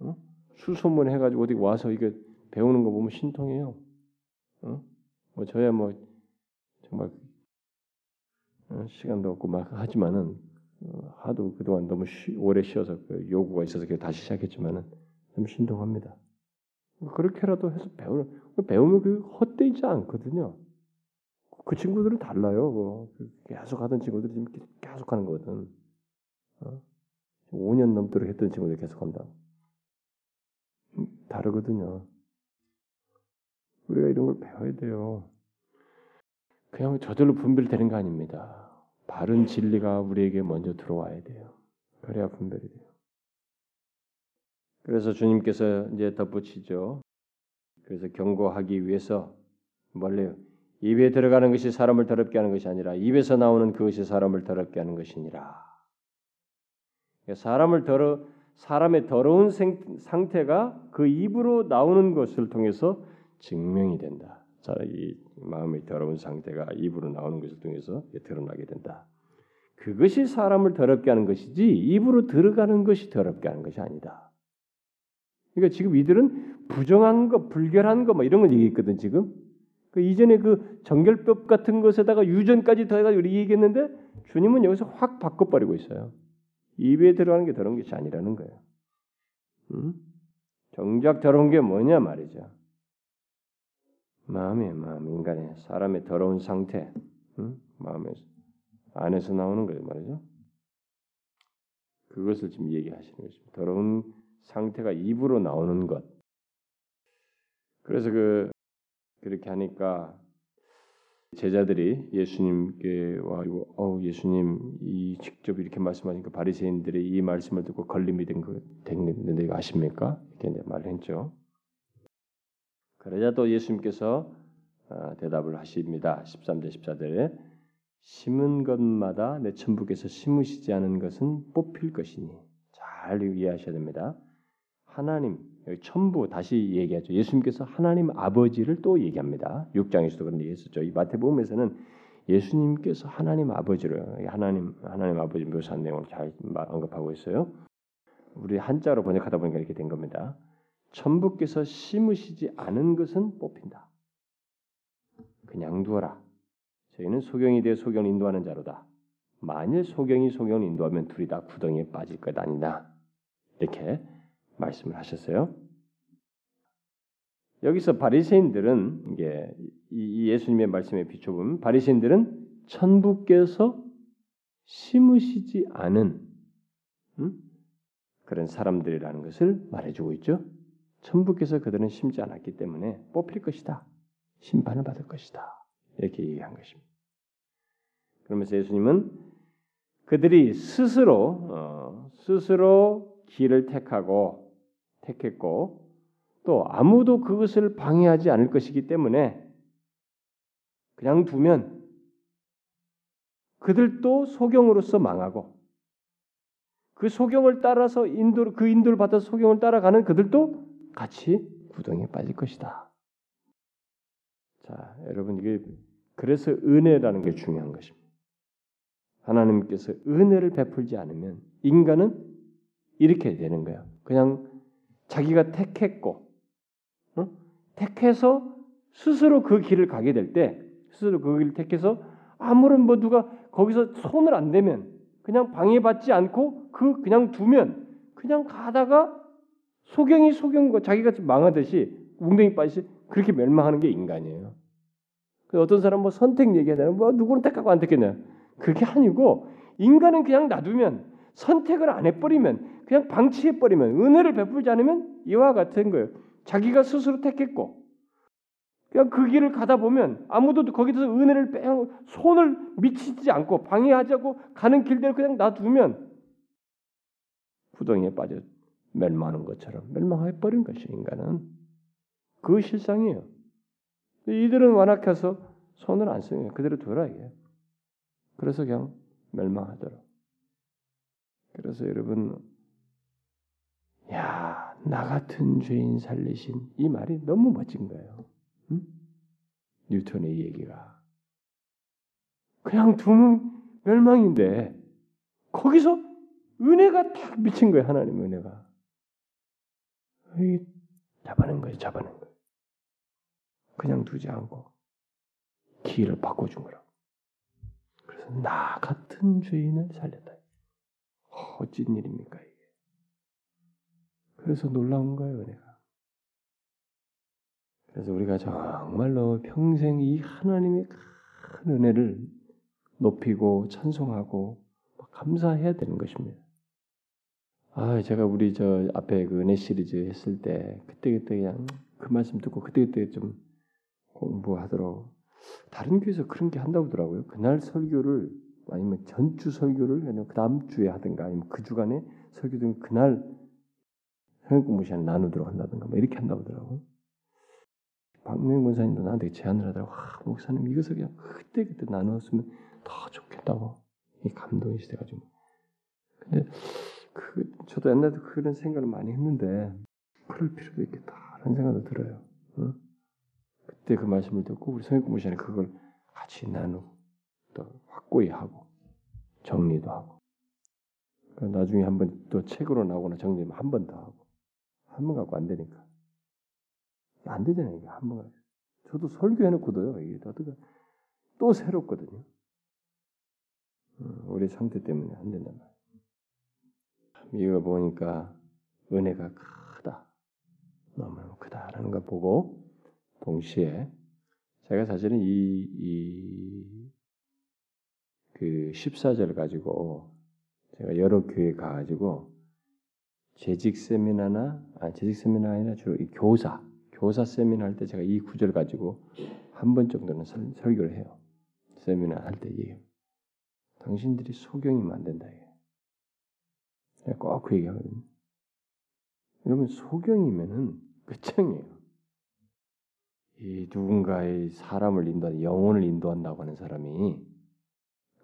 Speaker 1: 어? 수소문 해가지고 어디 와서 이게 배우는 거 보면 신통해요. 어? 뭐 저야 뭐 정말 어? 시간도 없고 막 하지만은 어, 하도 그동안 너무 쉬, 오래 쉬어서 그 요구가 있어서 다시 시작했지만은 좀 신동합니다. 그렇게라도 해서 배우 배우면 그 헛되지 않거든요. 그 친구들은 달라요. 뭐 계속 하던 친구들이 지금 계속 하는 거거든. 어? 5년 넘도록 했던 친구들 계속 한다. 음, 다르거든요. 우리가 이런 걸 배워야 돼요. 그냥 저절로 분별되는 거 아닙니다. 바른 진리가 우리에게 먼저 들어와야 돼요. 그래야 분별이 돼요. 그래서 주님께서 이제 덧붙이죠. 그래서 경고하기 위해서 뭘래요? 입에 들어가는 것이 사람을 더럽게 하는 것이 아니라 입에서 나오는 그것이 사람을 더럽게 하는 것이니라. 그러니까 사람을 더러 사람의 더러운 생, 상태가 그 입으로 나오는 것을 통해서 증명이 된다. 자, 이 마음의 더러운 상태가 입으로 나오는 것을 통해서 드러나게 된다. 그것이 사람을 더럽게 하는 것이지 입으로 들어가는 것이 더럽게 하는 것이 아니다. 그러니까 지금 이들은 부정한 것, 불결한 것, 뭐 이런 걸 얘기했거든 지금. 그 이전에 그 정결법 같은 것에다가 유전까지 더해가지고 우리 얘기했는데 주님은 여기서 확 바꿔버리고 있어요. 입에 들어가는 게 더러운 것이 아니라는 거예요. 음? 정작 더러운 게 뭐냐 말이죠. 마음이에요, 마음. 인간의 사람의 더러운 상태, 응? 마음에 안에서 나오는 거예요, 말이죠. 그것을 지금 얘기하시는 것입니다. 더러운 상태가 입으로 나오는 것. 그래서 그 그렇게 하니까 제자들이 예수님께 와이고 어 예수님 이 직접 이렇게 말씀하니까 바리새인들이 이 말씀을 듣고 걸림이 된 거 됐는데 이거 아십니까? 이렇게 이제 말했죠. 그러자 또 예수님께서 어, 대답을 하십니다. 13절 14절에 심은 것마다 내 천부께서 심으시지 않은 것은 뽑힐 것이니 잘 이해하셔야 됩니다. 하나님 여기 천부 다시 얘기하죠. 예수님께서 하나님 아버지를 또 얘기합니다. 6장에서도 그런 얘기했었죠. 이 마태복음에서는 예수님께서 하나님 아버지를 하나님 하나님 아버지 묘사한 내용을 잘 언급하고 있어요. 우리 한자로 번역하다 보니까 이렇게 된 겁니다. 천부께서 심으시지 않은 것은 뽑힌다. 그냥 두어라. 저희는 소경이 되어 소경을 인도하는 자로다. 만일 소경이 소경을 인도하면 둘이 다 구덩이에 빠질 것 아니다. 이렇게 말씀을 하셨어요. 여기서 바리새인들은 이게 이 예수님의 말씀에 비춰보면 바리새인들은 천부께서 심으시지 않은 음? 그런 사람들이라는 것을 말해주고 있죠. 천부께서 그들은 심지 않았기 때문에 뽑힐 것이다. 심판을 받을 것이다. 이렇게 얘기한 것입니다. 그러면서 예수님은 그들이 스스로 어, 스스로 길을 택하고 택했고 또 아무도 그것을 방해하지 않을 것이기 때문에 그냥 두면 그들도 소경으로서 망하고 그 소경을 따라서 인도 그 인도를 받아서 소경을 따라가는 그들도 같이 구덩이에 빠질 것이다. 자, 여러분 이게 그래서 은혜라는 게 중요한 것입니다. 하나님께서 은혜를 베풀지 않으면 인간은 이렇게 되는 거예요. 그냥 자기가 택했고 어? 택해서 스스로 그 길을 가게 될 때 스스로 그 길을 택해서 아무런 뭐 누가 거기서 손을 안 대면 그냥 방해받지 않고 그 그냥 두면 그냥 가다가 소경이 소경과 자기가 망하듯이 웅덩이 빠지듯이 그렇게 멸망하는 게 인간이에요. 그 어떤 사람 뭐 선택 얘기하잖아요. 뭐 누구는 택하고 안 택했냐. 그게 아니고 인간은 그냥 놔두면 선택을 안 해버리면 그냥 방치해버리면 은혜를 베풀지 않으면 이와 같은 거예요. 자기가 스스로 택했고 그냥 그 길을 가다 보면 아무도 거기서 은혜를 빼 손을 미치지 않고 방해하지 않고 가는 길대로 그냥 놔두면 구덩이에 빠져 멸망하는 것처럼 멸망해 버린 것이 인간은 그 실상이에요. 이들은 완악해서 손을 안 쓰는 거예요. 그대로 두라 이게. 그래서 그냥 멸망하더라. 그래서 여러분, 야, 나 같은 죄인 살리신 이 말이 너무 멋진 거예요. 응? 뉴턴의 얘기가. 그냥 두면 멸망인데, 거기서 은혜가 탁 미친 거예요, 하나님 은혜가. 잡아낸 거예요, 잡아낸 거예요. 그냥 두지 않고, 길을 바꿔준 거라고. 그래서 나 같은 죄인을 살렸다. 어찐 일입니까 이게? 그래서 놀라운 거예요 은혜가. 그래서 우리가 정말로 평생 이 하나님의 큰 은혜를 높이고 찬송하고 감사해야 되는 것입니다. 아, 제가 우리 저 앞에 그 은혜 시리즈 했을 때 그때 그때 그냥 그 말씀 듣고 그때 그때 좀 공부하도록 다른 교회에서 그런 게 한다고 하더라고요. 그날 설교를 아니면 전주 설교를 아니면 그 다음 주에 하든가 아니면 그 주간에 설교 등 그날 성경 공부 시간 나누도록 한다든가 뭐 이렇게 한다고 하더라고. 박명 권사님도 나한테 제안을 하더라고. 와, 목사님 이것을 그냥 그때 그때 나누었으면 더 좋겠다고 이 감동이 있어가지고. 근데 그 저도 옛날에 그런 생각을 많이 했는데 그럴 필요도 있겠다라는 생각도 들어요. 응? 그때 그 말씀을 듣고 우리 성경 공부 시간에 그걸 같이 나누고 또 확고히 하고 정리도 하고 나중에 한번 또 책으로 나오거나 정리하면 한 번 더 하고 한 번 갖고 안 되니까 안 되잖아요 이게 한 번. 저도 설교해놓고도요 이게 어떻게 또 새롭거든요. 음, 우리 상태 때문에 안 된단 말이에요. 이거 보니까 은혜가 크다. 너무너무 크다라는 걸 보고 동시에 제가 사실은 이, 이 그 14절 가지고 제가 여러 교회 가가지고 재직 세미나나 아 재직 세미나 아니라 주로 이 교사 교사 세미나 할 때 제가 이 구절 가지고 한 번 정도는 설, 설교를 해요. 세미나 할 때 얘기해요. 당신들이 소경이면 안 된다. 제가 꼭그 얘기하거든요. 여러분 소경이면은 끝장이에요. 이 누군가의 사람을 인도한 영혼을 인도한다고 하는 사람이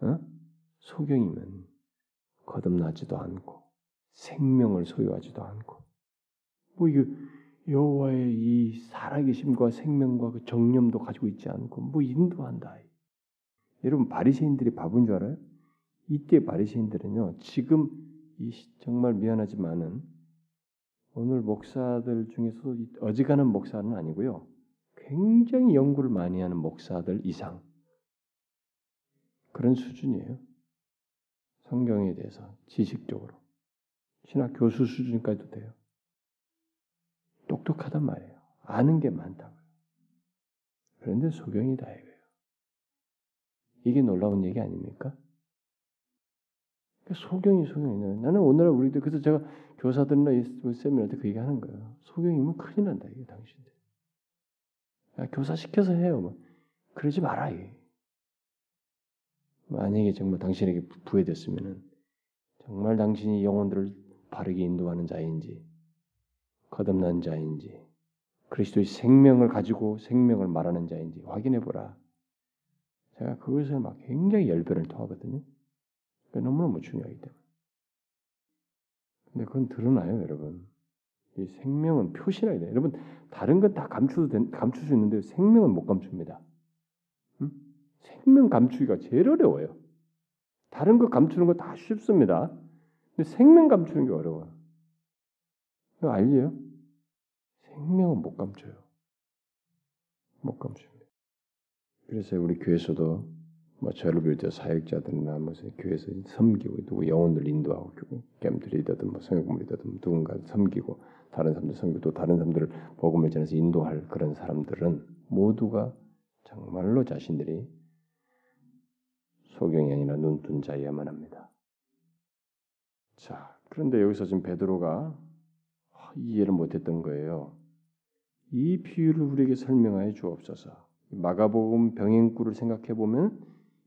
Speaker 1: 어? 소경이면 거듭나지도 않고 생명을 소유하지도 않고 뭐 이거 여호와의 이 살아계심과 생명과 그 정념도 가지고 있지 않고 뭐 인도한다. 여러분 바리새인들이 바본 줄 알아요? 이때 바리새인들은요 지금 이 정말 미안하지만은 오늘 목사들 중에서 어지간한 목사는 아니고요 굉장히 연구를 많이 하는 목사들 이상 그런 수준이에요. 성경에 대해서 지식적으로 신학 교수 수준까지도 돼요. 똑똑하단 말이에요. 아는 게 많다고요. 그런데 소경이 다 이거예요. 이게 놀라운 얘기 아닙니까? 그러니까 소경이 소경이 나는 오늘날 우리도 그래서 제가 교사들이나 뭐 세미나 때 그 얘기 하는 거예요. 소경이면 큰일 난다 이게 당신들. 교사 시켜서 해요. 뭐. 그러지 마라 이게. 만약에 정말 당신에게 부여됐으면은 정말 당신이 영혼들을 바르게 인도하는 자인지 거듭난 자인지 그리스도의 생명을 가지고 생명을 말하는 자인지 확인해 보라. 제가 그것을 막 굉장히 열변을 토하거든요. 너무너무 중요하기 때문에. 근데 그건 드러나요, 여러분. 이 생명은 표시나야 돼. 여러분 다른 건 다 감추도 감출 수 있는데 생명은 못 감춥니다. 응? 생명 감추기가 제일 어려워요. 다른 거 감추는 거 다 쉽습니다. 근데 생명 감추는 게 어려워요. 이거 알지요? 생명은 못 감춰요. 못 감춥니다. 그래서 우리 교회에서도 뭐 저를 비롯해 사역자들이나 무슨 교회에서 섬기고 누구 영혼들 인도하고 겸들이든 뭐 성역물이든 누군가 섬기고 다른 사람들 섬기고 또 다른 사람들을 복음을 전해서 인도할 그런 사람들은 모두가 정말로 자신들이 소경이 아니라 눈뜬 자여야만 합니다. 자, 그런데 여기서 지금 베드로가 이해를 못했던 거예요. 이 비유를 우리에게 설명하여 주옵소서. 마가복음 병행구를 생각해 보면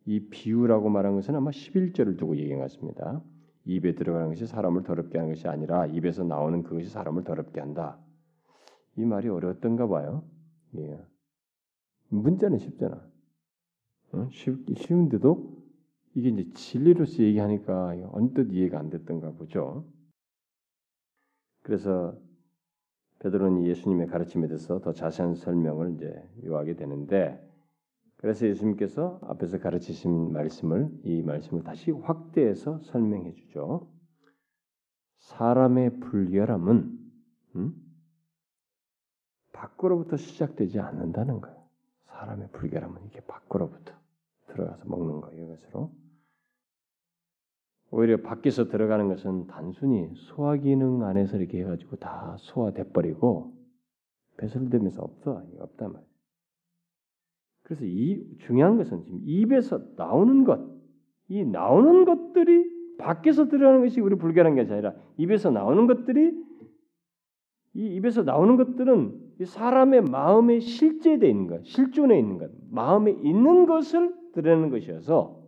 Speaker 1: 이 비유라고 말한 것은 아마 11절을 두고 같습니다. 입에 들어가는 것이 사람을 더럽게 하는 것이 아니라 입에서 나오는 그것이 사람을 더럽게 한다. 이 말이 어려웠던가 봐요. 예. 문자는 쉽잖아. 어? 쉽, 쉬운데도 이게 이제 진리로서 얘기하니까 언뜻 이해가 안 됐던가 보죠. 그래서 베드로는 예수님의 가르침에 대해서 더 자세한 설명을 이제 요하게 되는데 그래서 예수님께서 앞에서 가르치신 말씀을 이 말씀을 다시 확대해서 설명해 주죠. 사람의 불결함은 음? 밖으로부터 시작되지 않는다는 거예요. 사람의 불결함은 이게 밖으로부터 들어가서 먹는 거예요. 이것으로 오히려 밖에서 들어가는 것은 단순히 소화 기능 안에서 이렇게 해가지고 다 소화돼 버리고 배설되면서 없어 없단 말이에요. 그래서 이 중요한 것은 지금 입에서 나오는 것, 이 나오는 것들이 밖에서 들어가는 것이 우리 불결한 게 아니라 입에서 나오는 것들이 이 입에서 나오는 것들은 사람의 마음에 실제되어 있는 것, 실존에 있는 것, 마음에 있는 것을 드러내는 것이어서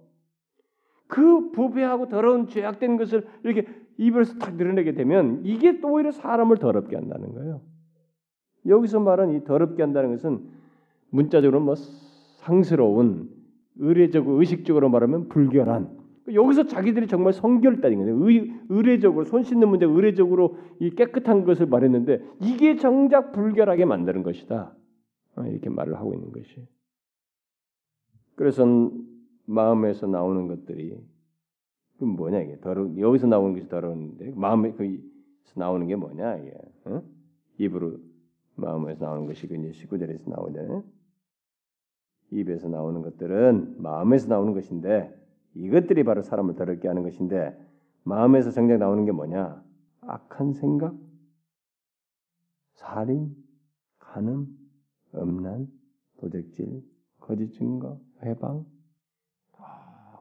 Speaker 1: 그 부패하고 더러운 죄악된 것을 이렇게 입에서 탁 드러내게 되면 이게 또 오히려 사람을 더럽게 한다는 거예요. 여기서 말한 이 더럽게 한다는 것은 문자적으로 뭐 상스러운 의례적으로 의식적으로 말하면 불결한 여기서 자기들이 정말 성결다는 거예요. 의, 의례적으로 손 씻는 문제 의례적으로 이 깨끗한 것을 말했는데 이게 정작 불결하게 만드는 것이다. 어, 이렇게 말을 하고 있는 것이. 그래서 마음에서 나오는 것들이 그 뭐냐 이게? 더러 여기서 나오는 것이 더러운데 마음에 그 나오는 게 뭐냐 이게? 어? 입으로 마음에서 나오는 것이 그 이제 식구들에서 나오잖아요. 입에서 나오는 것들은 마음에서 나오는 것인데 이것들이 바로 사람을 더럽게 하는 것인데 마음에서 정작 나오는 게 뭐냐? 악한 생각, 살인, 간음, 음란, 도적질, 거짓 증거, 해방,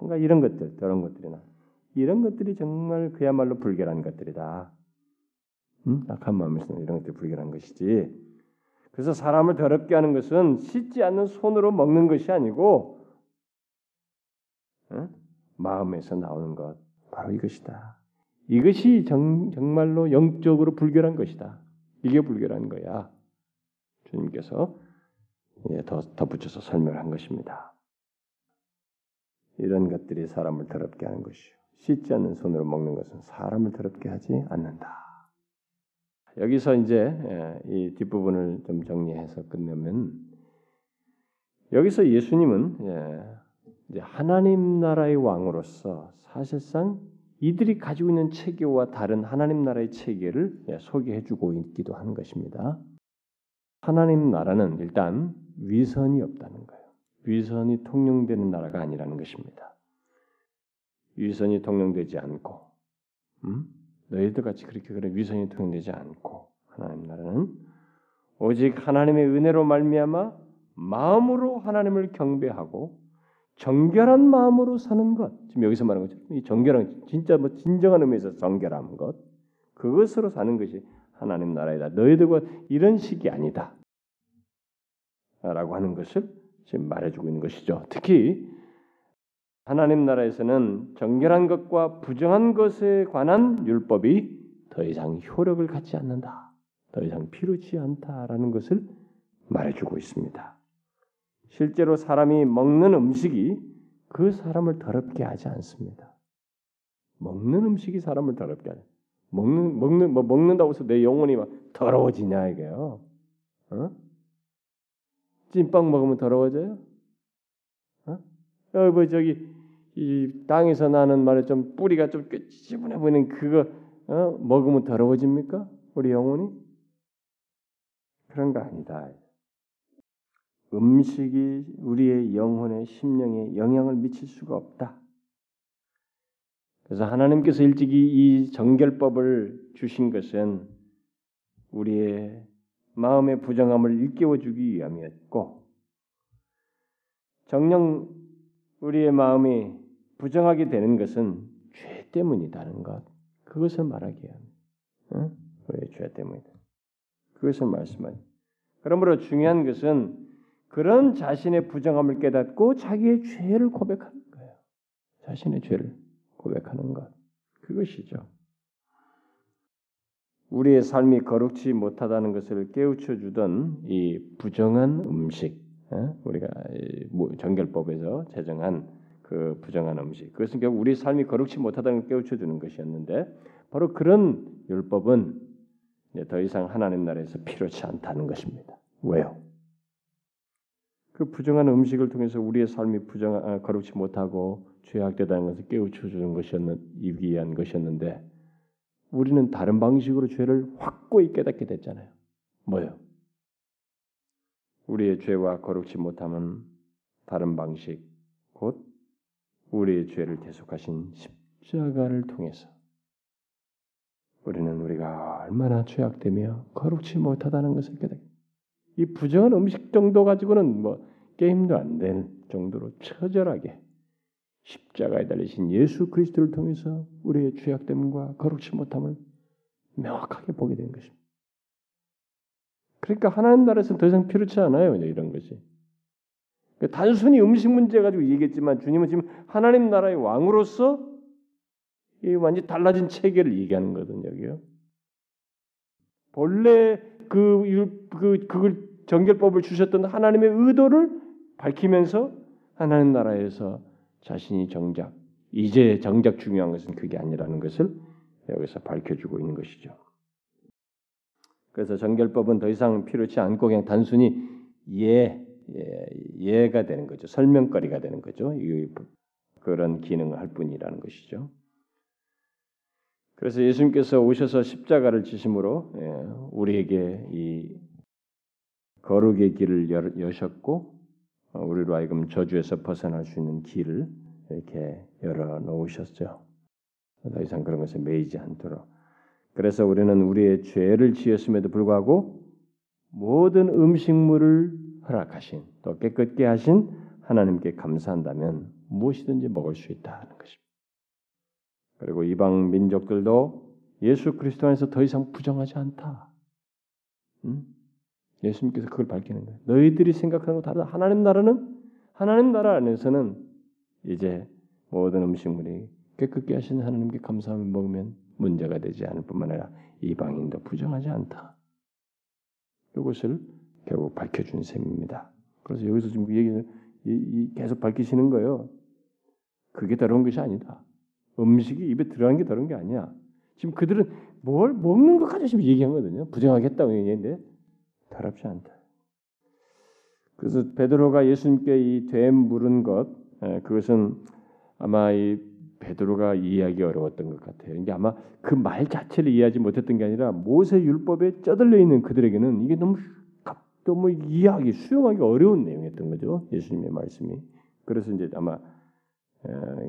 Speaker 1: 뭔가 이런 것들, 저런 것들이나 이런 것들이 정말 그야말로 불결한 것들이다. 음? 악한 마음에서 이런 것들이 불결한 것이지. 그래서 사람을 더럽게 하는 것은 씻지 않는 손으로 먹는 것이 아니고 어? 마음에서 나오는 것 바로 이것이다. 이것이 정, 정말로 영적으로 불결한 것이다. 이게 불결한 거야. 주님께서 예, 더 덧붙여서 설명한 것입니다. 이런 것들이 사람을 더럽게 하는 것이요. 씻지 않는 손으로 먹는 것은 사람을 더럽게 하지 않는다. 여기서 이제 예, 이 뒷부분을 좀 정리해서 끝내면 여기서 예수님은 예, 하나님 나라의 왕으로서 사실상 이들이 가지고 있는 체계와 다른 하나님 나라의 체계를 예, 소개해주고 있기도 하는 것입니다. 하나님 나라는 일단 위선이 없다는 거예요. 위선이 통용되는 나라가 아니라는 것입니다. 위선이 통용되지 않고, 음? 너희들 같이 그렇게 그런 위선이 통용되지 않고 하나님 나라는 오직 하나님의 은혜로 말미암아 마음으로 하나님을 경배하고 정결한 마음으로 사는 것. 지금 여기서 말하는 거죠. 이 정결한 진짜 뭐 진정한 의미에서 정결한 것. 그것으로 사는 것이 하나님 나라이다. 너희들과 이런 식이 아니다. 라고 하는 것을 지금 말해주고 있는 것이죠. 특히 하나님 나라에서는 정결한 것과 부정한 것에 관한 율법이 더 이상 효력을 갖지 않는다. 더 이상 필요치 않다라는 것을 말해주고 있습니다. 실제로 사람이 먹는 음식이 그 사람을 더럽게 하지 않습니다. 먹는 음식이 사람을 더럽게 하지. 먹는 먹는 뭐 먹는다고 해서 내 영혼이 막 더러워지냐 이게요. 어? 찐빵 먹으면 더러워져요? 어? 어, 뭐 저기 이 땅에서 나는 말에 좀 뿌리가 좀 찌분해 보이는 그거 어? 먹으면 더러워집니까? 우리 영혼이? 그런 거 아니다. 음식이 우리의 영혼의 심령에 영향을 미칠 수가 없다. 그래서 하나님께서 일찍이 이 정결법을 주신 것은 우리의 마음의 부정함을 일깨워 주기 위함이었고 정령 우리의 마음이 부정하게 되는 것은 죄 때문이다는 것 그것을 말하기. 어? 우리의 죄 때문이다. 그것을 말씀하니. 그러므로 중요한 것은 그런 자신의 부정함을 깨닫고 자기의 죄를 고백하는 거예요. 자신의 죄를 고백하는 것. 그것이죠. 우리의 삶이 거룩지 못하다는 것을 깨우쳐 주던 이 부정한 음식, 어? 우리가 정결법에서 제정한 그 부정한 음식, 그것은 결국 우리 삶이 거룩지 못하다는 걸 깨우쳐 주는 것이었는데, 바로 그런 율법은 더 이상 하나님 나라에서 필요치 않다는 것입니다. 왜요? 그 부정한 음식을 통해서 우리의 삶이 부정 아, 거룩지 못하고 죄악되다는 것을 깨우쳐 주는 것이었는 이기 위한 것이었는데 우리는 다른 방식으로 죄를 확고히 깨닫게 됐잖아요. 뭐요? 우리의 죄와 거룩지 못함은 다른 방식, 곧 우리의 죄를 대속하신 십자가를 통해서 우리는 우리가 얼마나 죄악되며 거룩지 못하다는 것을 깨닫게. 이 부정한 음식 정도 가지고는 뭐 게임도 안 될 정도로 처절하게 십자가에 달리신 예수 그리스도를 통해서 우리의 죄악됨과 거룩지 못함을 명확하게 보게 된 것입니다. 그러니까 하나님 나라에서는 더 이상 필요치 않아요. 이런 것이. 그러니까 단순히 음식 문제 가지고 얘기했지만 주님은 지금 하나님 나라의 왕으로서 이 완전 달라진 체계를 얘기하는 거거든요. 여기요. 본래 그, 그 그걸 정결법을 주셨던 하나님의 의도를 밝히면서 하나님 나라에서 자신이 정작 이제 정작 중요한 것은 그게 아니라는 것을 여기서 밝혀주고 있는 것이죠. 그래서 정결법은 더 이상 필요치 않고 그냥 단순히 예, 예 예가 되는 거죠. 설명거리가 되는 거죠. 그런 기능을 할 뿐이라는 것이죠. 그래서 예수님께서 오셔서 십자가를 지심으로 예, 우리에게 이 거룩의 길을 여셨고 어, 우리로 하여금 저주에서 벗어날 수 있는 길을 이렇게 열어 놓으셨죠. 더 이상 그런 것에 매이지 않도록. 그래서 우리는 우리의 죄를 지었음에도 불구하고 모든 음식물을 허락하신 또 깨끗게 하신 하나님께 감사한다면 무엇이든지 먹을 수 있다는 것입니다. 그리고 이방 민족들도 예수 그리스도 안에서 더 이상 부정하지 않다. 응? 예수님께서 그걸 밝히는 거예요. 너희들이 생각하는 거 다르다. 하나님 나라는 하나님 나라 안에서는 이제 모든 음식물이 깨끗게 하신 하나님께 감사하며 먹으면 문제가 되지 않을 뿐만 아니라 이방인도 부정하지 않다. 이것을 결국 밝혀준 셈입니다. 그래서 여기서 지금 그 얘기는 계속 밝히시는 거예요. 그게 다른 것이 아니다. 음식이 입에 들어간 게 다른 게 아니야. 지금 그들은 뭘 먹는 것 가지고 지금 얘기한 거거든요. 부정하겠다고 얘기했는데 다랍지 않다. 그래서 베드로가 예수님께 이 됨 물은 것 그것은 아마 이 베드로가 이해하기 어려웠던 것 같아요. 이게 아마 그 말 자체를 이해하지 못했던 게 아니라 모세 율법에 쩌들려 있는 그들에게는 이게 너무 너무 이해하기 수용하기 어려운 내용이었던 거죠. 예수님의 말씀이. 그래서 이제 아마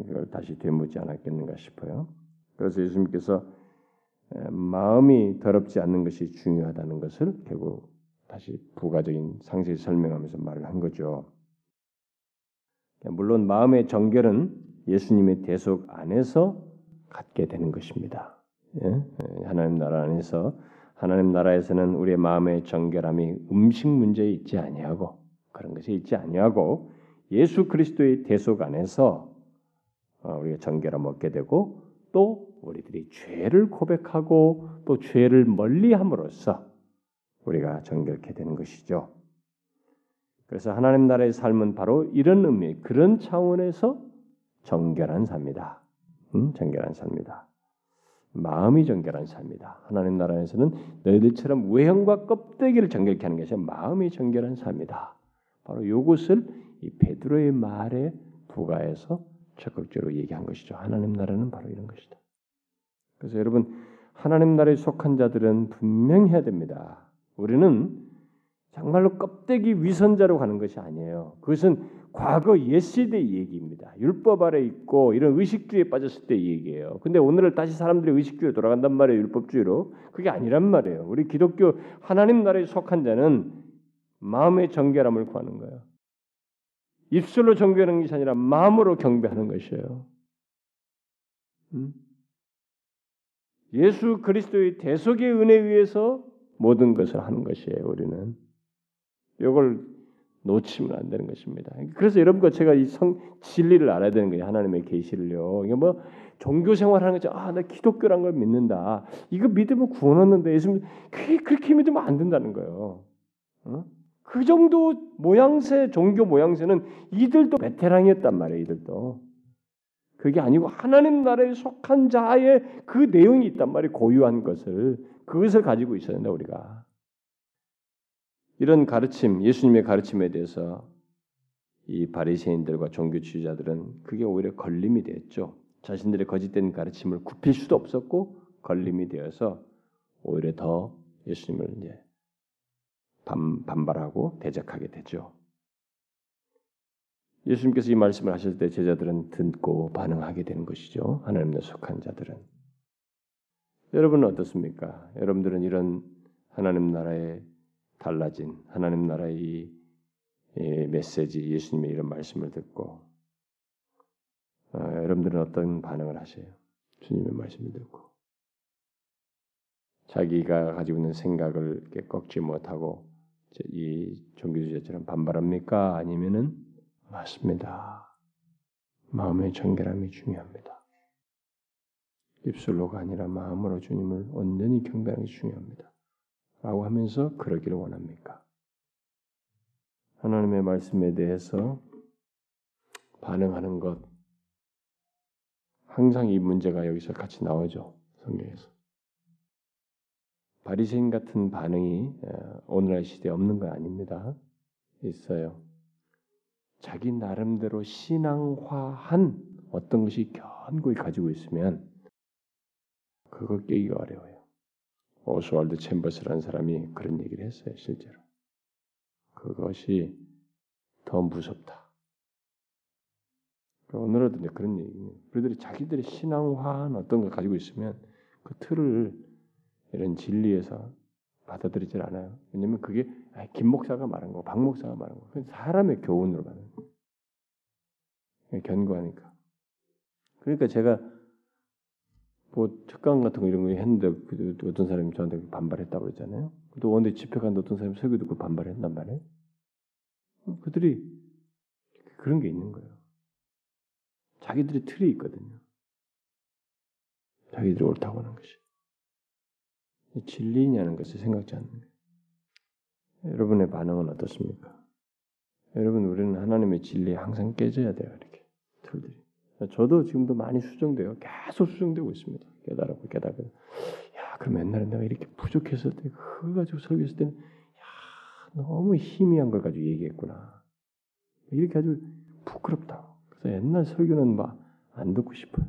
Speaker 1: 이걸 다시 되묻지 않았겠는가 싶어요. 그래서 예수님께서 마음이 더럽지 않는 것이 중요하다는 것을 결국 다시 부가적인 상세히 설명하면서 말을 한 거죠. 물론 마음의 정결은 예수님의 대속 안에서 갖게 되는 것입니다. 예? 하나님 나라 안에서 하나님 나라에서는 우리의 마음의 정결함이 음식 문제에 있지 아니하고 그런 것이 있지 아니하고 예수 그리스도의 대속 안에서 어, 우리가 정결함 얻게 되고 또 우리들이 죄를 고백하고 또 죄를 멀리함으로써 우리가 정결케 되는 것이죠. 그래서 하나님 나라의 삶은 바로 이런 의미, 그런 차원에서 정결한 삶이다. 음, 정결한 삶이다. 마음이 정결한 삶이다. 하나님 나라에서는 너희들처럼 외형과 껍데기를 정결케 하는 것이 마음이 정결한 삶이다. 바로 이것을 이 베드로의 말에 부가해서 적극적으로 얘기한 것이죠. 하나님 나라는 바로 이런 것이다. 그래서 여러분 하나님 나라에 속한 자들은 분명해야 됩니다. 우리는 정말로 껍데기 위선자로 가는 것이 아니에요. 그것은 과거 옛 시대 얘기입니다. 율법 아래 있고 이런 의식주의에 빠졌을 때 얘기예요. 근데 오늘을 다시 사람들이 의식주의로 돌아간단 말이에요. 율법주의로. 그게 아니란 말이에요. 우리 기독교 하나님 나라에 속한 자는 마음의 정결함을 구하는 거예요. 입술로 정결하는 것이 아니라 마음으로 경배하는 것이에요. 음? 예수 그리스도의 대속의 은혜에 의해서 모든 것을 하는 것이에요. 우리는 이걸 놓치면 안 되는 것입니다. 그래서 여러분과 제가 이 성 진리를 알아야 되는 거예요. 하나님의 계시를요. 이게 뭐 종교 생활하는 거죠. 아, 나 기독교란 걸 믿는다. 이거 믿으면 구원 얻는다. 예수님 그게 그렇게 믿으면 안 된다는 거예요. 어? 그 정도 모양새 종교 모양새는 이들도 베테랑이었단 말이에요. 이들도 그게 아니고 하나님 나라에 속한 자의 그 내용이 있단 말이에요. 고유한 것을 그것을 가지고 있어야 된다 우리가. 이런 가르침, 예수님의 가르침에 대해서 이 바리새인들과 종교주의자들은 그게 오히려 걸림이 됐죠. 자신들의 거짓된 가르침을 굽힐 수도 없었고 걸림이 되어서 오히려 더 예수님을 이제 반, 반발하고 대적하게 되죠. 예수님께서 이 말씀을 하실 때 제자들은 듣고 반응하게 되는 것이죠. 하나님의 속한 자들은. 여러분은 어떻습니까? 여러분들은 이런 하나님 나라의 달라진 하나님 나라의 이 메시지, 예수님의 이런 말씀을 듣고 어, 여러분들은 어떤 반응을 하세요? 주님의 말씀을 듣고 자기가 가지고 있는 생각을 꺾지 못하고 이 종교주의자처럼 반발합니까? 아니면은 맞습니다. 마음의 정결함이 중요합니다. 입술로가 아니라 마음으로 주님을 온전히 경배하는 게 중요합니다. 라고 하면서 그러기를 원합니까? 하나님의 말씀에 대해서 반응하는 것 항상 이 문제가 여기서 같이 나오죠. 성경에서. 바리새인 같은 반응이 오늘날 시대에 없는 거 아닙니다. 있어요. 자기 나름대로 신앙화한 어떤 것이 견고히 가지고 있으면 그거 깨기가 어려워요. 오스왈드 챔버스라는 사람이 그런 얘기를 했어요, 실제로. 그것이 더 무섭다. 그 오늘도 그런 얘기예요. 그들이 자기들의 신앙화한 어떤 걸 가지고 있으면 그 틀을 이런 진리에서 받아들이질 않아요. 왜냐면 그게 김 목사가 말한 거고 박 목사가 말한 거고 사람의 교훈으로 거예요. 견고하니까. 그러니까 제가 뭐 특강 같은 거 이런 거 했는데 그 어떤 사람이 저한테 반발했다고 그랬잖아요. 또 원대 집회 갔는데 어떤 사람이 설교 듣고 반발했단 말이에요. 그들이 그런 게 있는 거예요. 자기들이 틀이 있거든요. 자기들이 옳다고 하는 것이. 진리냐는 것을 생각지 않는 거예요. 여러분의 반응은 어떻습니까? 여러분 우리는 하나님의 진리에 항상 깨져야 돼요. 이렇게 틀들이. 저도 지금도 많이 수정돼요. 계속 수정되고 있습니다. 깨달았고 깨달고. 야, 그럼 옛날에 내가 이렇게 부족했을 때 그거 가지고 설교했을 때는 야, 너무 희미한 걸 가지고 얘기했구나. 이렇게 아주 부끄럽다. 그래서 옛날 설교는 막 안 듣고 싶어요.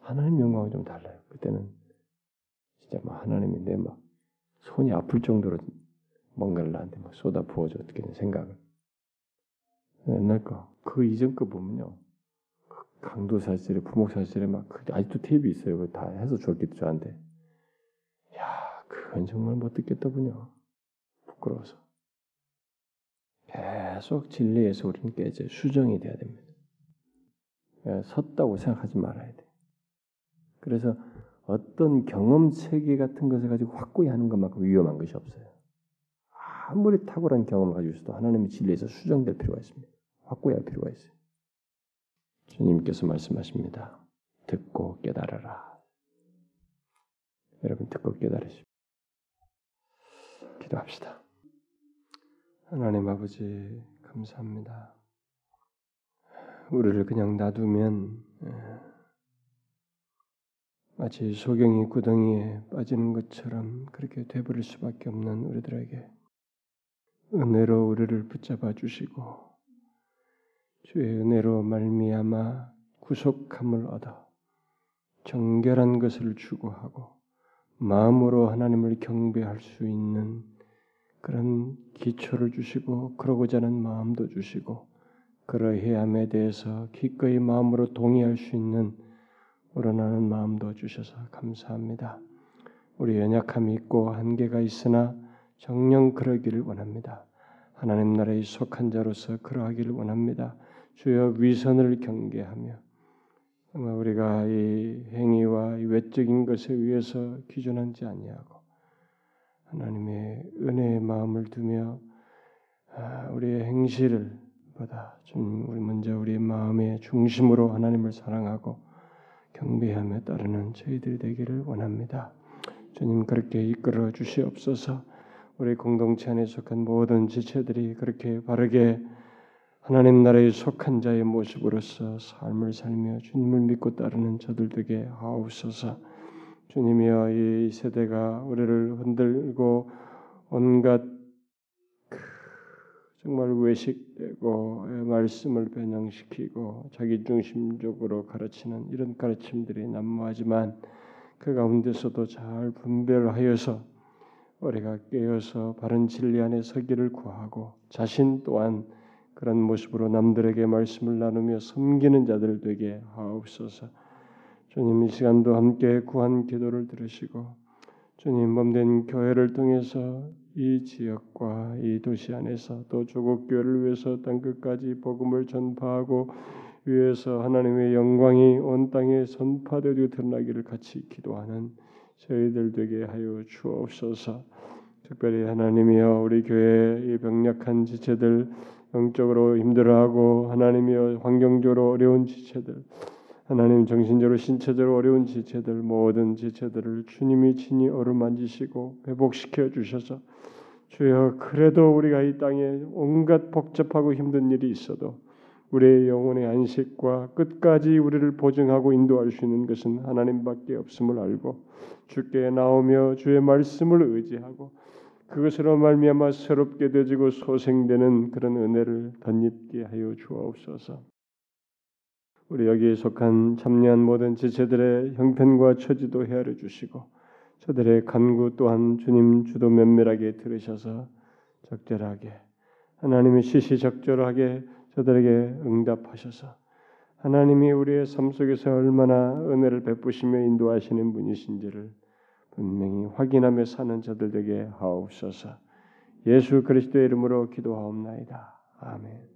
Speaker 1: 하나님 영광은 좀 달라요. 그때는 진짜 막 하나님이 내 막 손이 아플 정도로 뭔가를 나한테 막 쏟아 어떻게 생각을. 옛날 거, 그 이전 거 보면요. 그 강도 사실에 부목 사실에 막그 아직도 테이프 있어요. 그거 다 해서 줬겠죠 저한테. 야, 그건 정말 못 듣겠다 분요. 부끄러워서. 계속 진리에서 우리는 깨져 수정이 돼야 됩니다. 예, 섰다고 생각하지 말아야 돼. 그래서 어떤 경험 체계 같은 것을 가지고 확고히 하는 것만큼 위험한 것이 없어요. 아무리 탁월한 경험을 가지고 있어도 하나님의 진리에서 수정될 필요가 있습니다. 확고히 할 필요가 있어요. 주님께서 말씀하십니다. 듣고 깨달아라. 여러분 듣고 깨달으십시오. 기도합시다. 하나님 아버지 감사합니다. 우리를 그냥 놔두면 예, 마치 소경이 구덩이에 빠지는 것처럼 그렇게 돼버릴 수밖에 없는 우리들에게 은혜로 우리를 붙잡아 주시고 주의 은혜로 말미암아 구속함을 얻어 정결한 것을 추구하고 마음으로 하나님을 경배할 수 있는 그런 기초를 주시고 그러고자 하는 마음도 주시고 그러해함에 대해서 기꺼이 마음으로 동의할 수 있는 우러나는 마음도 주셔서 감사합니다. 우리 연약함이 있고 한계가 있으나 정령 그러기를 원합니다. 하나님 나라에 속한 자로서 그러하기를 원합니다. 주여 위선을 경계하며 정말 우리가 이 행위와 이 외적인 것에 의해서 기준하지 아니하고 하나님의 은혜의 마음을 두며 아, 우리의 행실을 보다 좀 우리 먼저 우리의 마음의 중심으로 하나님을 사랑하고 경배하며 따르는 저희들이 되기를 원합니다. 주님 그렇게 이끌어 주시옵소서. 우리 공동체 안에 속한 모든 지체들이 그렇게 바르게 하나님 나라에 속한 자의 모습으로서 삶을 살며 주님을 믿고 따르는 저들 되게 하옵소서. 주님이여 이 세대가 우리를 흔들고 온갖 그 정말 외식되고 말씀을 변형시키고 자기 중심적으로 가르치는 이런 가르침들이 난무하지만 그 가운데서도 잘 분별하여서 우리가 깨어서 바른 진리 안에 서기를 구하고 자신 또한 그런 모습으로 남들에게 말씀을 나누며 섬기는 자들 되게 하옵소서. 주님 이 시간도 함께 구한 기도를 들으시고 주님 몸된 교회를 통해서 이 지역과 이 도시 안에서 또 조국 교회를 위해서 땅 끝까지 복음을 전파하고 위해서 하나님의 영광이 온 땅에 선파되고 드러나기를 같이 기도하는 저희들 되게 하여 주옵소서. 특별히 하나님이여 우리 교회의 병약한 지체들 영적으로 힘들어하고 하나님이여 환경적으로 어려운 지체들 하나님 정신적으로 신체적으로 어려운 지체들 모든 지체들을 주님이 친히 어루만지시고 회복시켜 주셔서 주여 그래도 우리가 이 땅에 온갖 복잡하고 힘든 일이 있어도 우리의 영혼의 안식과 끝까지 우리를 보증하고 인도할 수 있는 것은 하나님밖에 없음을 알고 주께 나오며 주의 말씀을 의지하고 그것으로 말미암아 새롭게 되지고 소생되는 그런 은혜를 덧입게 하여 주옵소서. 우리 여기에 속한 참여한 모든 지체들의 형편과 처지도 헤아려 주시고 저들의 간구 또한 주님 주도 면밀하게 들으셔서 적절하게 하나님의 시시적절하게 저들에게 응답하셔서 하나님이 우리의 삶 속에서 얼마나 은혜를 베푸시며 인도하시는 분이신지를
Speaker 2: 분명히 확인하며 사는 저들 되게 하옵소서. 예수 그리스도의 이름으로 기도하옵나이다. 아멘.